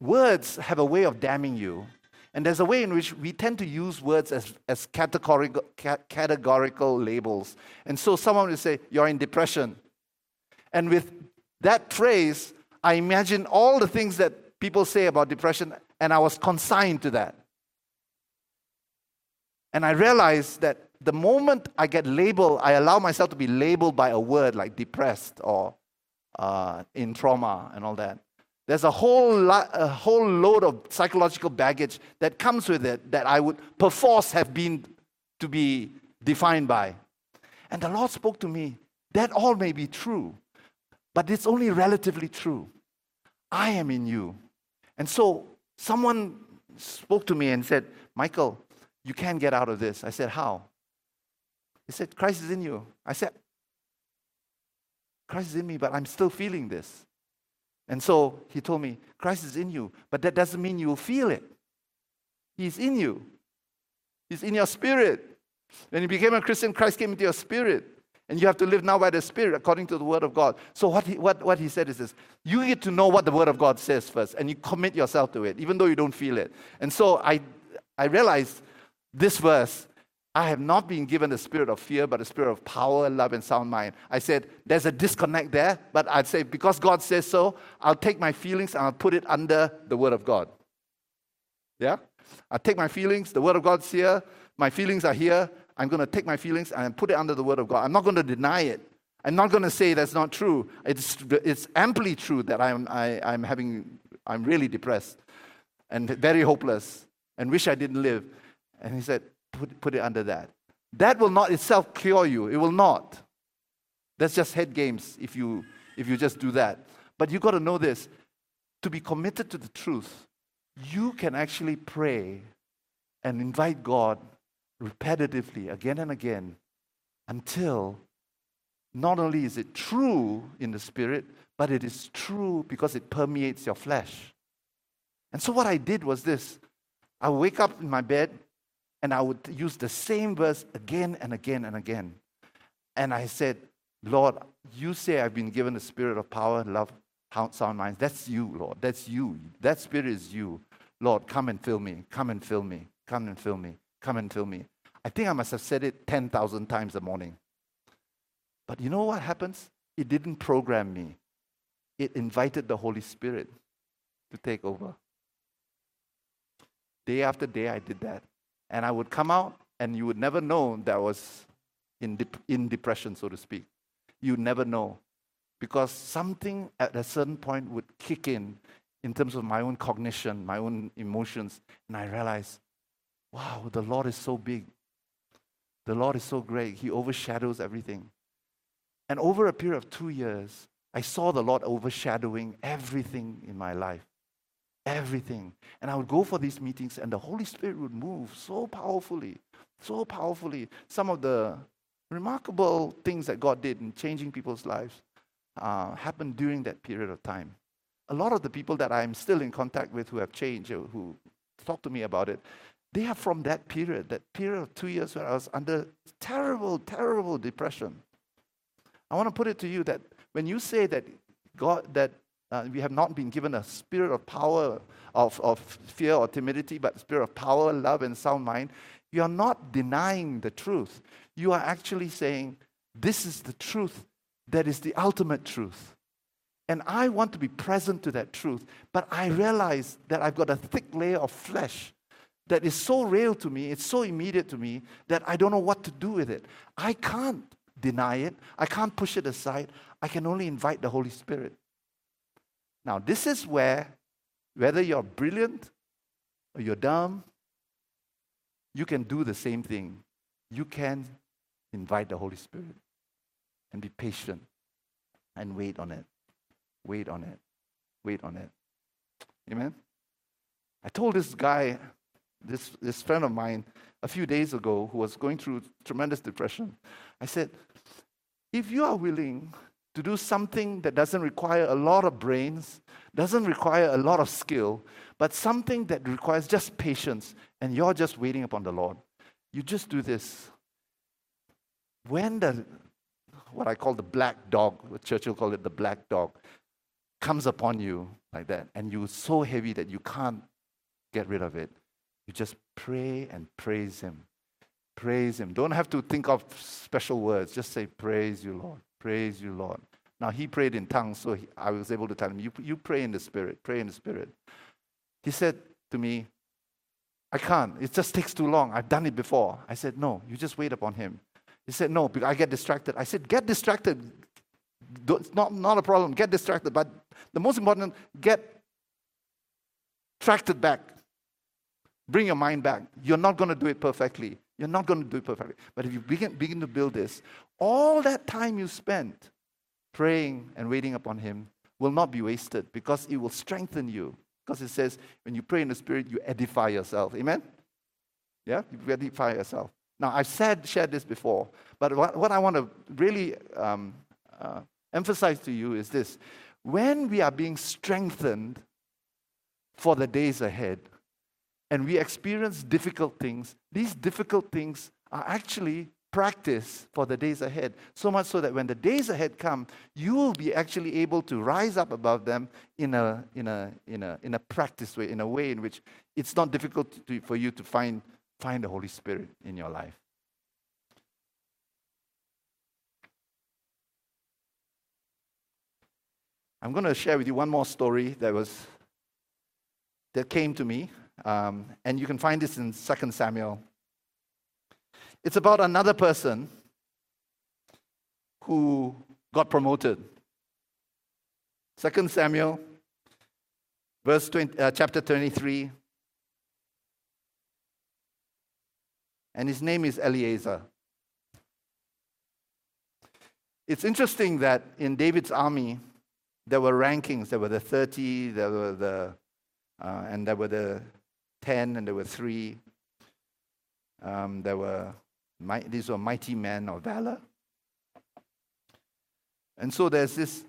words have a way of damning you, and there's a way in which we tend to use words as, as categorical, categorical labels. And so someone will say, You're in depression. And with that phrase, I imagine all the things that people say about depression, and I was consigned to that. And I realized that the moment I get labeled, I allow myself to be labeled by a word like depressed or uh, in trauma and all that. There's a whole, lo- a whole load of psychological baggage that comes with it that I would perforce have been to be defined by. And the Lord spoke to me that all may be true, but it's only relatively true. I am in you. And so someone spoke to me and said, Michael, you can't get out of this. I said, How? He said, Christ is in you. I said, Christ is in me, but I'm still feeling this. And so he told me, Christ is in you, but that doesn't mean you'll feel it. He's in you, He's in your spirit. When you became a Christian, Christ came into your spirit. And you have to live now by the Spirit according to the Word of God. So, what he, what, what he said is this you get to know what the Word of God says first, and you commit yourself to it, even though you don't feel it. And so, I, I realized this verse I have not been given the spirit of fear, but a spirit of power, love, and sound mind. I said, there's a disconnect there, but I'd say, because God says so, I'll take my feelings and I'll put it under the Word of God. Yeah? I'll take my feelings, the Word of God's here, my feelings are here. I'm going to take my feelings and put it under the Word of God. I'm not going to deny it. I'm not going to say that's not true. It's, it's amply true that I'm, I, I'm having, I'm really depressed and very hopeless and wish I didn't live. And he said, put, put it under that. That will not itself cure you. It will not. That's just head games if you, if you just do that. But you got to know this to be committed to the truth, you can actually pray and invite God repetitively again and again until not only is it true in the spirit, but it is true because it permeates your flesh. And so what I did was this I wake up in my bed and I would use the same verse again and again and again. And I said, Lord, you say I've been given the spirit of power, love, sound minds. That's you, Lord. That's you. That spirit is you. Lord, come and fill me. Come and fill me. Come and fill me. Come and fill me. I think I must have said it 10,000 times a morning. But you know what happens? It didn't program me, it invited the Holy Spirit to take over. Day after day, I did that. And I would come out, and you would never know that I was in, in depression, so to speak. You'd never know. because something at a certain point would kick in in terms of my own cognition, my own emotions, and I realized, wow, the Lord is so big. The Lord is so great. He overshadows everything. And over a period of two years, I saw the Lord overshadowing everything in my life. Everything. And I would go for these meetings, and the Holy Spirit would move so powerfully, so powerfully. Some of the remarkable things that God did in changing people's lives uh, happened during that period of time. A lot of the people that I'm still in contact with who have changed, who talk to me about it, they are from that period, that period of two years where I was under terrible, terrible depression. I want to put it to you that when you say that God, that uh, we have not been given a spirit of power, of, of fear or timidity, but spirit of power, love, and sound mind, you are not denying the truth. You are actually saying, This is the truth that is the ultimate truth. And I want to be present to that truth, but I realize that I've got a thick layer of flesh that is so real to me, it's so immediate to me that I don't know what to do with it. I can't deny it, I can't push it aside. I can only invite the Holy Spirit. Now, this is where, whether you're brilliant or you're dumb, you can do the same thing. You can invite the Holy Spirit and be patient and wait on it. Wait on it. Wait on it. Amen? I told this guy this, this friend of mine a few days ago who was going through tremendous depression. I said, if you are willing to do something that doesn't require a lot of brains, doesn't require a lot of skill, but something that requires just patience, and you're just waiting upon the Lord, you just do this. When the, what I call the black dog, Churchill called it the black dog, comes upon you like that, and you're so heavy that you can't get rid of it, you just pray and praise Him. Praise Him. Don't have to think of special words. Just say, Praise you, Lord. Praise you, Lord. Now, he prayed in tongues, so he, I was able to tell him, you, you pray in the Spirit. Pray in the Spirit. He said to me, I can't. It just takes too long. I've done it before. I said, No, you just wait upon Him. He said, No, because I get distracted. I said, Get distracted. It's not, not a problem. Get distracted. But the most important, get tracted back. Bring your mind back. You're not going to do it perfectly. You're not going to do it perfectly. But if you begin, begin to build this, all that time you spent praying and waiting upon Him will not be wasted because it will strengthen you. Because it says, when you pray in the Spirit, you edify yourself. Amen? Yeah? You edify yourself. Now, I've said, shared this before, but what, what I want to really um, uh, emphasize to you is this. When we are being strengthened for the days ahead, and we experience difficult things, these difficult things are actually practice for the days ahead. So much so that when the days ahead come, you will be actually able to rise up above them in a, in a, in a, in a practice way, in a way in which it's not difficult to, for you to find, find the Holy Spirit in your life. I'm going to share with you one more story that was that came to me um, and you can find this in 2 Samuel. It's about another person who got promoted. 2 Samuel, verse 20, uh, chapter 23. And his name is Eleazar. It's interesting that in David's army, there were rankings. There were the 30, there were the, uh, and there were the 10 and there were three. Um, there were, these were mighty men of valor. And so there's this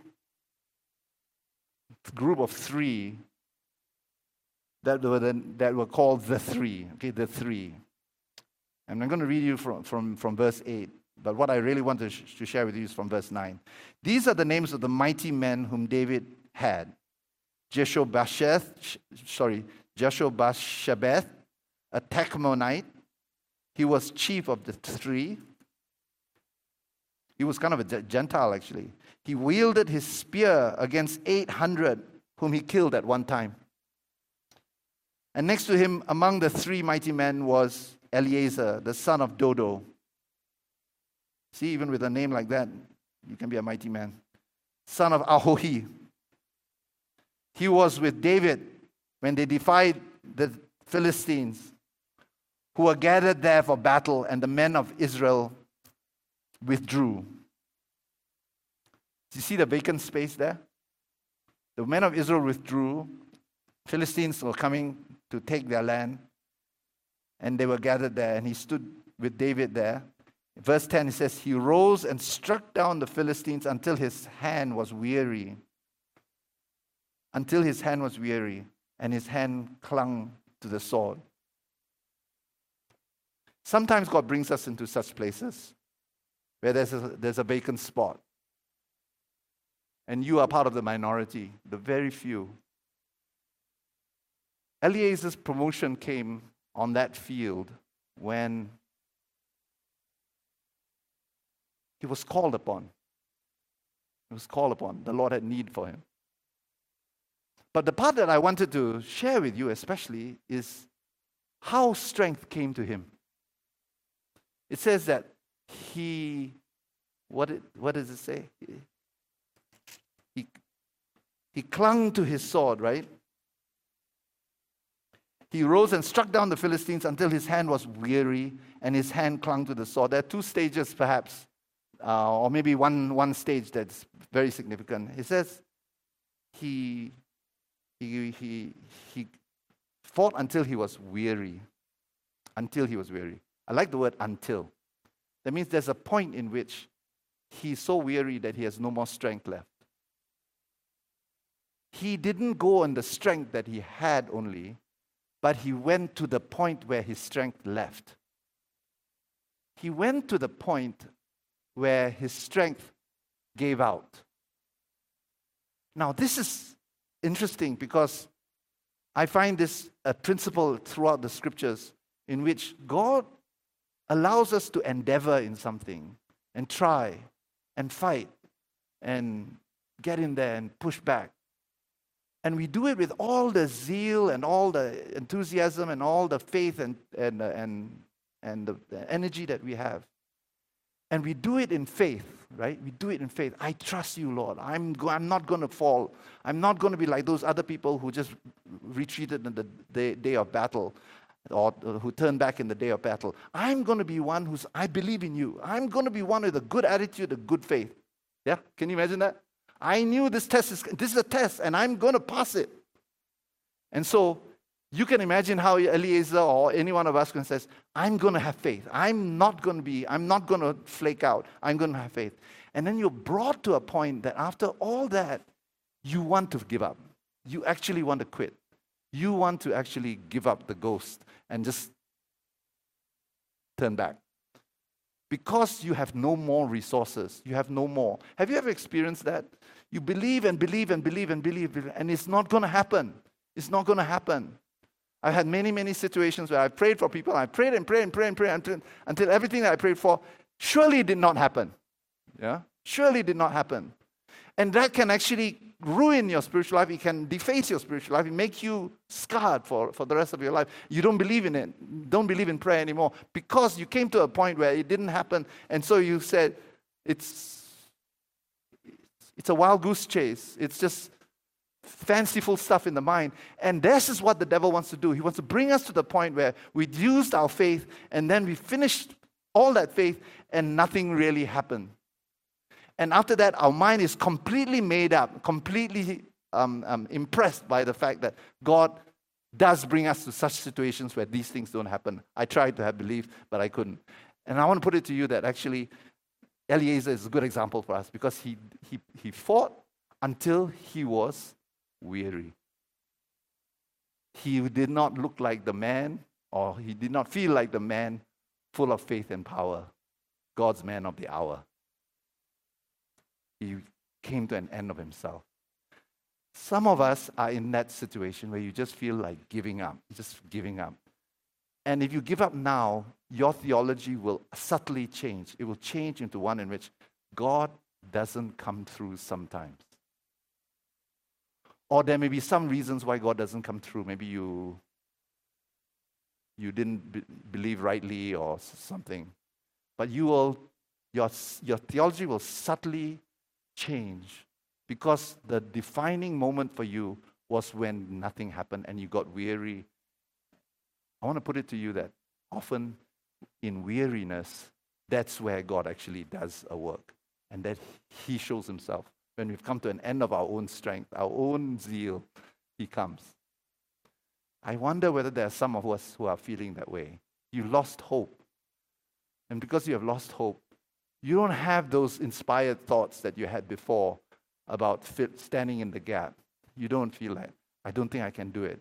group of three that were, the, that were called the three, okay, the three. And I'm going to read you from, from, from verse 8, but what I really want to, sh- to share with you is from verse 9. These are the names of the mighty men whom David had. Jeshobbasheth, sorry, Jashobbashebeth, a Tachmonite. He was chief of the three. He was kind of a Gentile, actually. He wielded his spear against 800 whom he killed at one time. And next to him, among the three mighty men, was Eleazar, the son of Dodo. See, even with a name like that, you can be a mighty man. son of Ahohi. He was with David when they defied the Philistines who were gathered there for battle, and the men of Israel withdrew. Do you see the vacant space there? The men of Israel withdrew. Philistines were coming to take their land, and they were gathered there, and he stood with David there. Verse 10 it says, He rose and struck down the Philistines until his hand was weary. Until his hand was weary, and his hand clung to the sword. Sometimes God brings us into such places where there's a, there's a vacant spot. And you are part of the minority, the very few. Eliezer's promotion came on that field when he was called upon. He was called upon. The Lord had need for him. But the part that I wanted to share with you, especially, is how strength came to him. It says that he, what, it, what does it say? He, he clung to his sword, right? He rose and struck down the Philistines until his hand was weary and his hand clung to the sword. There are two stages, perhaps, uh, or maybe one, one stage that's very significant. He says he, he, he, he fought until he was weary. Until he was weary. I like the word until. That means there's a point in which he's so weary that he has no more strength left. He didn't go on the strength that he had only, but he went to the point where his strength left. He went to the point where his strength gave out. Now, this is interesting because I find this a principle throughout the scriptures in which God allows us to endeavor in something and try and fight and get in there and push back. And we do it with all the zeal and all the enthusiasm and all the faith and, and, uh, and, and the, the energy that we have. And we do it in faith, right? We do it in faith. I trust you, Lord. I'm, go- I'm not going to fall. I'm not going to be like those other people who just retreated in the day, day of battle or uh, who turn back in the day of battle. I'm going to be one who's, I believe in you. I'm going to be one with a good attitude, a good faith. Yeah? Can you imagine that? I knew this test is, this is a test and I'm going to pass it. And so you can imagine how Eliezer or any one of us can says, I'm going to have faith. I'm not going to be, I'm not going to flake out. I'm going to have faith. And then you're brought to a point that after all that, you want to give up. You actually want to quit. You want to actually give up the ghost and just turn back. Because you have no more resources, you have no more. Have you ever experienced that? You believe and believe and believe and believe, and it's not going to happen. It's not going to happen. I've had many, many situations where I prayed for people, I prayed and prayed and prayed and prayed until, until everything that I prayed for surely did not happen. Yeah? Surely did not happen. And that can actually ruin your spiritual life. It can deface your spiritual life. It make you scarred for, for the rest of your life. You don't believe in it. Don't believe in prayer anymore because you came to a point where it didn't happen. And so you said, it's, it's a wild goose chase. It's just fanciful stuff in the mind. And this is what the devil wants to do. He wants to bring us to the point where we used our faith and then we finished all that faith and nothing really happened. And after that, our mind is completely made up, completely um, um, impressed by the fact that God does bring us to such situations where these things don't happen. I tried to have belief, but I couldn't. And I want to put it to you that actually Eliezer is a good example for us because he, he, he fought until he was weary. He did not look like the man, or he did not feel like the man full of faith and power, God's man of the hour he came to an end of himself. Some of us are in that situation where you just feel like giving up, just giving up. And if you give up now, your theology will subtly change. It will change into one in which God doesn't come through sometimes. Or there may be some reasons why God doesn't come through. Maybe you, you didn't be- believe rightly or something. But you will, your, your theology will subtly change because the defining moment for you was when nothing happened and you got weary. I want to put it to you that often in weariness, that's where God actually does a work and that He shows Himself. When we've come to an end of our own strength, our own zeal, He comes. I wonder whether there are some of us who are feeling that way. You lost hope. And because you have lost hope, you don't have those inspired thoughts that you had before about standing in the gap. You don't feel like, I don't think I can do it.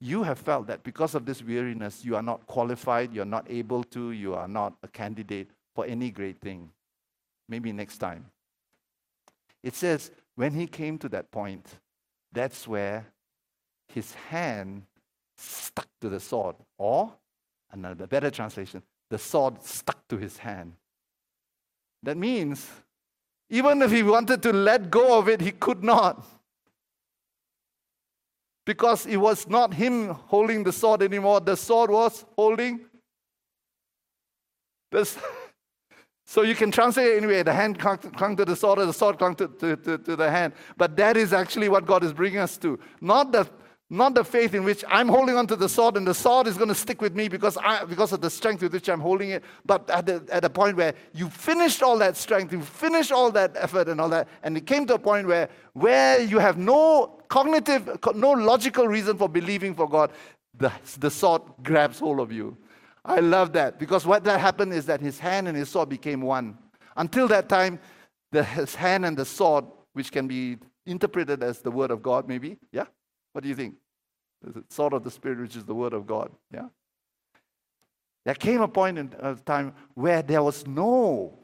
You have felt that because of this weariness, you are not qualified, you're not able to, you are not a candidate for any great thing. Maybe next time. It says, when he came to that point, that's where his hand stuck to the sword. Or, another better translation, the sword stuck to his hand. That means, even if he wanted to let go of it, he could not. Because it was not him holding the sword anymore, the sword was holding this. So you can translate it anyway. The hand clung to, clung to the sword, or the sword clung to, to, to, to, the hand. But that is actually what God is bringing us to. Not the not the faith in which I'm holding onto the sword and the sword is going to stick with me because, I, because of the strength with which I'm holding it. But at the, at the point where you finished all that strength, you finished all that effort and all that, and it came to a point where, where you have no cognitive, no logical reason for believing for God, the, the sword grabs hold of you. I love that because what that happened is that his hand and his sword became one. Until that time, the, his hand and the sword, which can be interpreted as the word of God, maybe, yeah? What do you think? The sword of the Spirit, which is the word of God. Yeah? There came a point in a time where there was no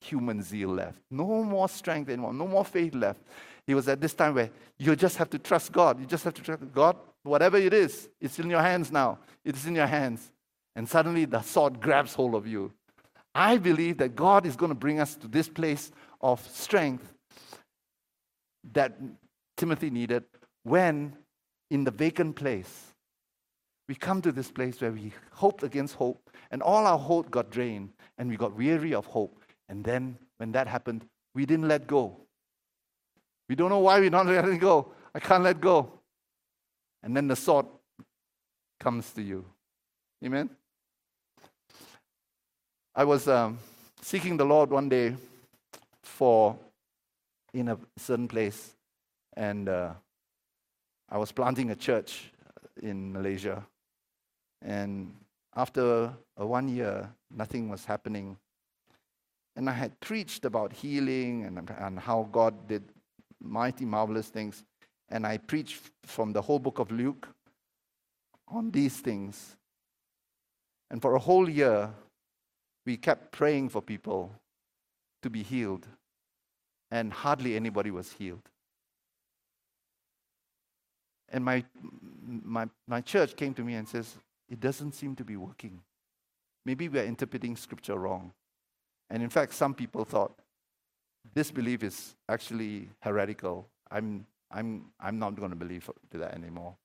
human zeal left, no more strength anymore, no more faith left. It was at this time where you just have to trust God. You just have to trust God. Whatever it is, it's in your hands now. It's in your hands. And suddenly the sword grabs hold of you. I believe that God is going to bring us to this place of strength that Timothy needed when in the vacant place. We come to this place where we hoped against hope, and all our hope got drained, and we got weary of hope. And then, when that happened, we didn't let go. We don't know why we're not letting go. I can't let go. And then the sword comes to you. Amen? I was um, seeking the Lord one day for in a certain place, and uh, I was planting a church uh, in Malaysia. And after a one year, nothing was happening. And I had preached about healing and, and how God did mighty, marvelous things. And I preached from the whole book of Luke on these things. And for a whole year, we kept praying for people to be healed. And hardly anybody was healed. And my, my, my church came to me and says, It doesn't seem to be working. Maybe we are interpreting scripture wrong. And in fact, some people thought this belief is actually heretical. I'm, I'm, I'm not going to believe that anymore.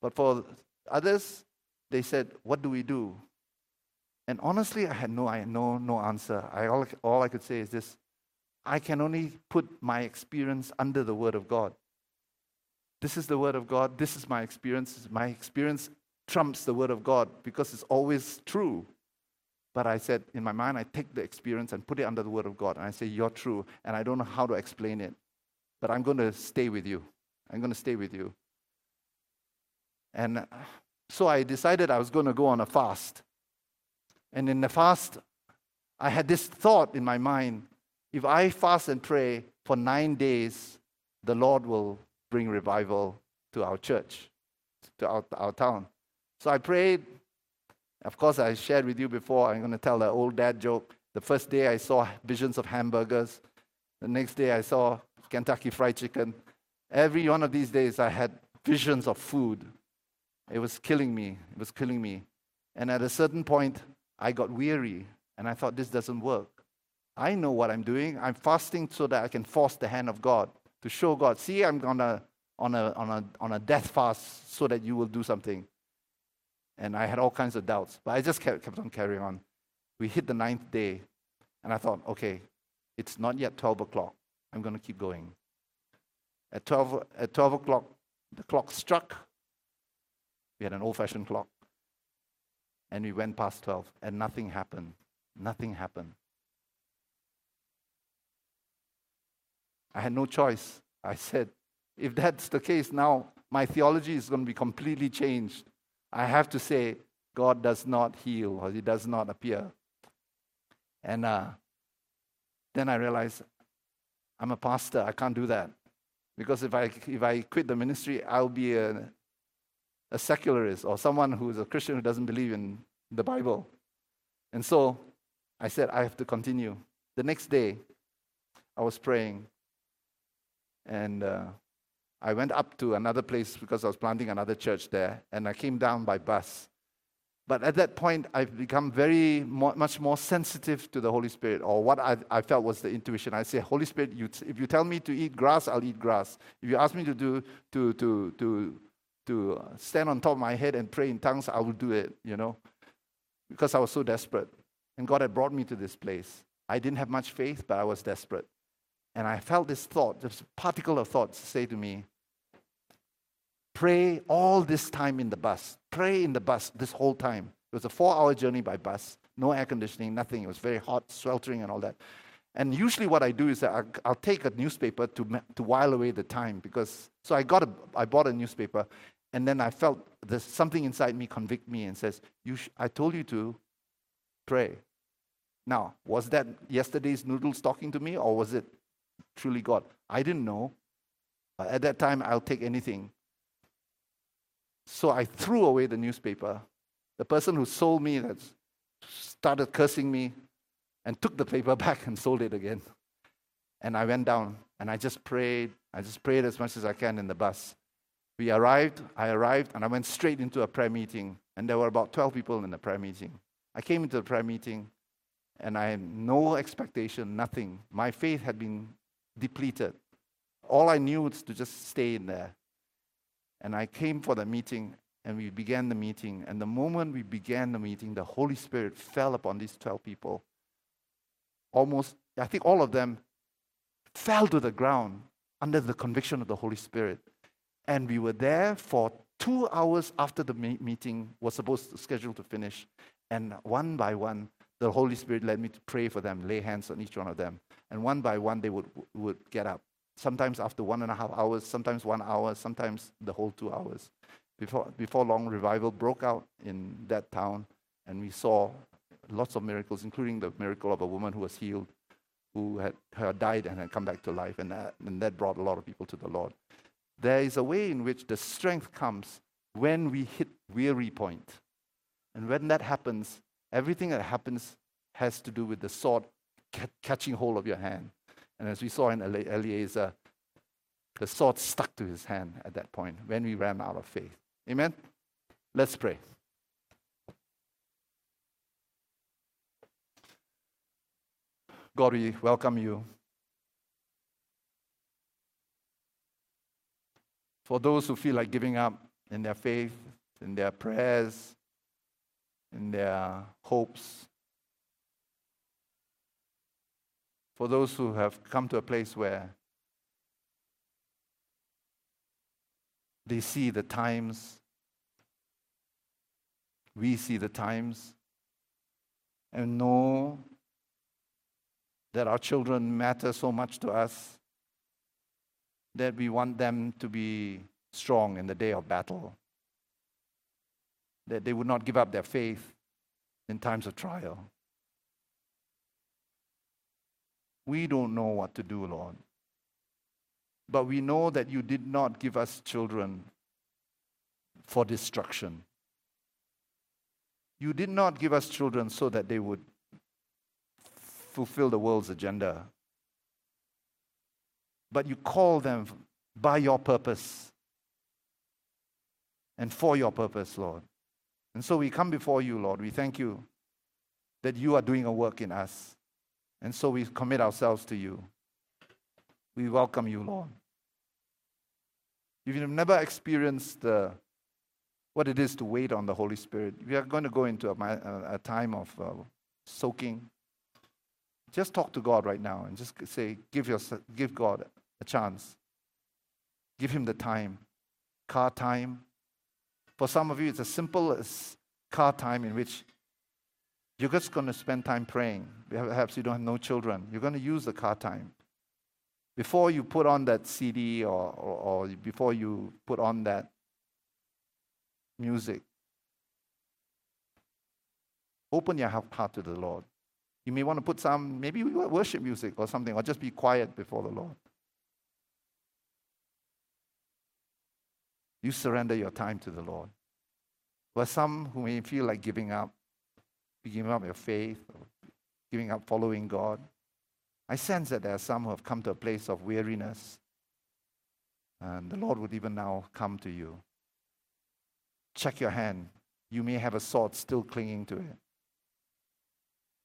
But for others, they said, What do we do? And honestly, I had no, I had no, no answer. I, all, all I could say is this I can only put my experience under the Word of God. This is the Word of God. This is my experience. My experience trumps the Word of God because it's always true. But I said, in my mind, I take the experience and put it under the Word of God. And I say, You're true. And I don't know how to explain it. But I'm going to stay with you. I'm going to stay with you. And uh, so I decided I was going to go on a fast. And in the fast, I had this thought in my mind if I fast and pray for nine days, the Lord will bring revival to our church, to our, our town. So I prayed. Of course, I shared with you before. I'm going to tell the old dad joke. The first day I saw visions of hamburgers. The next day I saw Kentucky Fried Chicken. Every one of these days I had visions of food. It was killing me. It was killing me. And at a certain point, I got weary and I thought, this doesn't work. I know what I'm doing. I'm fasting so that I can force the hand of God to show God, see, I'm gonna on a, on a, on a death fast so that you will do something. And I had all kinds of doubts, but I just kept, kept on carrying on. We hit the ninth day, and I thought, okay, it's not yet 12 o'clock. I'm going to keep going. At 12, at 12 o'clock, the clock struck. We had an old fashioned clock. And we went past 12, and nothing happened. Nothing happened. I had no choice. I said, if that's the case now, my theology is going to be completely changed. I have to say, God does not heal or He does not appear. And uh, then I realized I'm a pastor. I can't do that. Because if I, if I quit the ministry, I'll be a, a secularist or someone who's a Christian who doesn't believe in the Bible. And so I said, I have to continue. The next day, I was praying. And uh, I went up to another place because I was planting another church there. And I came down by bus. But at that point, I've become very much more sensitive to the Holy Spirit, or what I, I felt was the intuition. I say, Holy Spirit, you, if you tell me to eat grass, I'll eat grass. If you ask me to do to to to to stand on top of my head and pray in tongues, I will do it. You know, because I was so desperate, and God had brought me to this place. I didn't have much faith, but I was desperate, and I felt this thought, this particle of thought, say to me, pray all this time in the bus. Pray in the bus this whole time. It was a four hour journey by bus, no air conditioning, nothing. It was very hot, sweltering, and all that. And usually, what I do is that I'll, take a newspaper to, to while away the time because. So I, got a, I bought a newspaper, and then I felt there's something inside me convict me and says, you sh- I told you to pray. Now, was that yesterday's noodles talking to me, or was it truly God? I didn't know. But at that time, I'll take anything so I threw away the newspaper. The person who sold me that started cursing me and took the paper back and sold it again. And I went down and I just prayed. I just prayed as much as I can in the bus. We arrived, I arrived, and I went straight into a prayer meeting. And there were about 12 people in the prayer meeting. I came into the prayer meeting and I had no expectation, nothing. My faith had been depleted. All I knew was to just stay in there. And I came for the meeting and we began the meeting. And the moment we began the meeting, the Holy Spirit fell upon these 12 people. Almost, I think all of them fell to the ground under the conviction of the Holy Spirit. And we were there for two hours after the meeting was supposed to schedule to finish. And one by one, the Holy Spirit led me to pray for them, lay hands on each one of them. And one by one, they would, would get up sometimes after one and a half hours, sometimes one hour, sometimes the whole two hours. Before, before long, revival broke out in that town, and we saw lots of miracles, including the miracle of a woman who was healed, who had, had died and had come back to life, and that, and that brought a lot of people to the Lord. There is a way in which the strength comes when we hit weary point. And when that happens, everything that happens has to do with the sword catching hold of your hand. And as we saw in Eleazar, the sword stuck to his hand at that point when we ran out of faith. Amen? Let's pray. God, we welcome you. For those who feel like giving up in their faith, in their prayers, in their hopes, for those who have come to a place where they see the times, we see the times, and know that our children matter so much to us that we want them to be strong in the day of battle, that they would not give up their faith in times of trial. We don't know what to do, Lord. But we know that you did not give us children for destruction. You did not give us children so that they would fulfill the world's agenda. But you call them by your purpose and for your purpose, Lord. And so we come before you, Lord. We thank you that you are doing a work in us. And so we commit ourselves to you. We welcome you, Lord. If you've never experienced the, what it is to wait on the Holy Spirit, we are going to go into a, a time of uh, soaking. Just talk to God right now and just say, give, your, give God a chance. Give Him the time. Car time. For some of you, it's as simple as car time in which you're just going to spend time praying. Perhaps you don't have no children. You're going to use the car time. Before you put on that CD or, or, or before you put on that music, open your heart to the Lord. You may want to put some, maybe worship music or something, or just be quiet before the Lord. You surrender your time to the Lord. For some who may feel like giving up, giving up your faith, giving up following God, I sense that there are some who have come to a place of weariness. And the Lord would even now come to you. Check your hand. You may have a sword still clinging to it.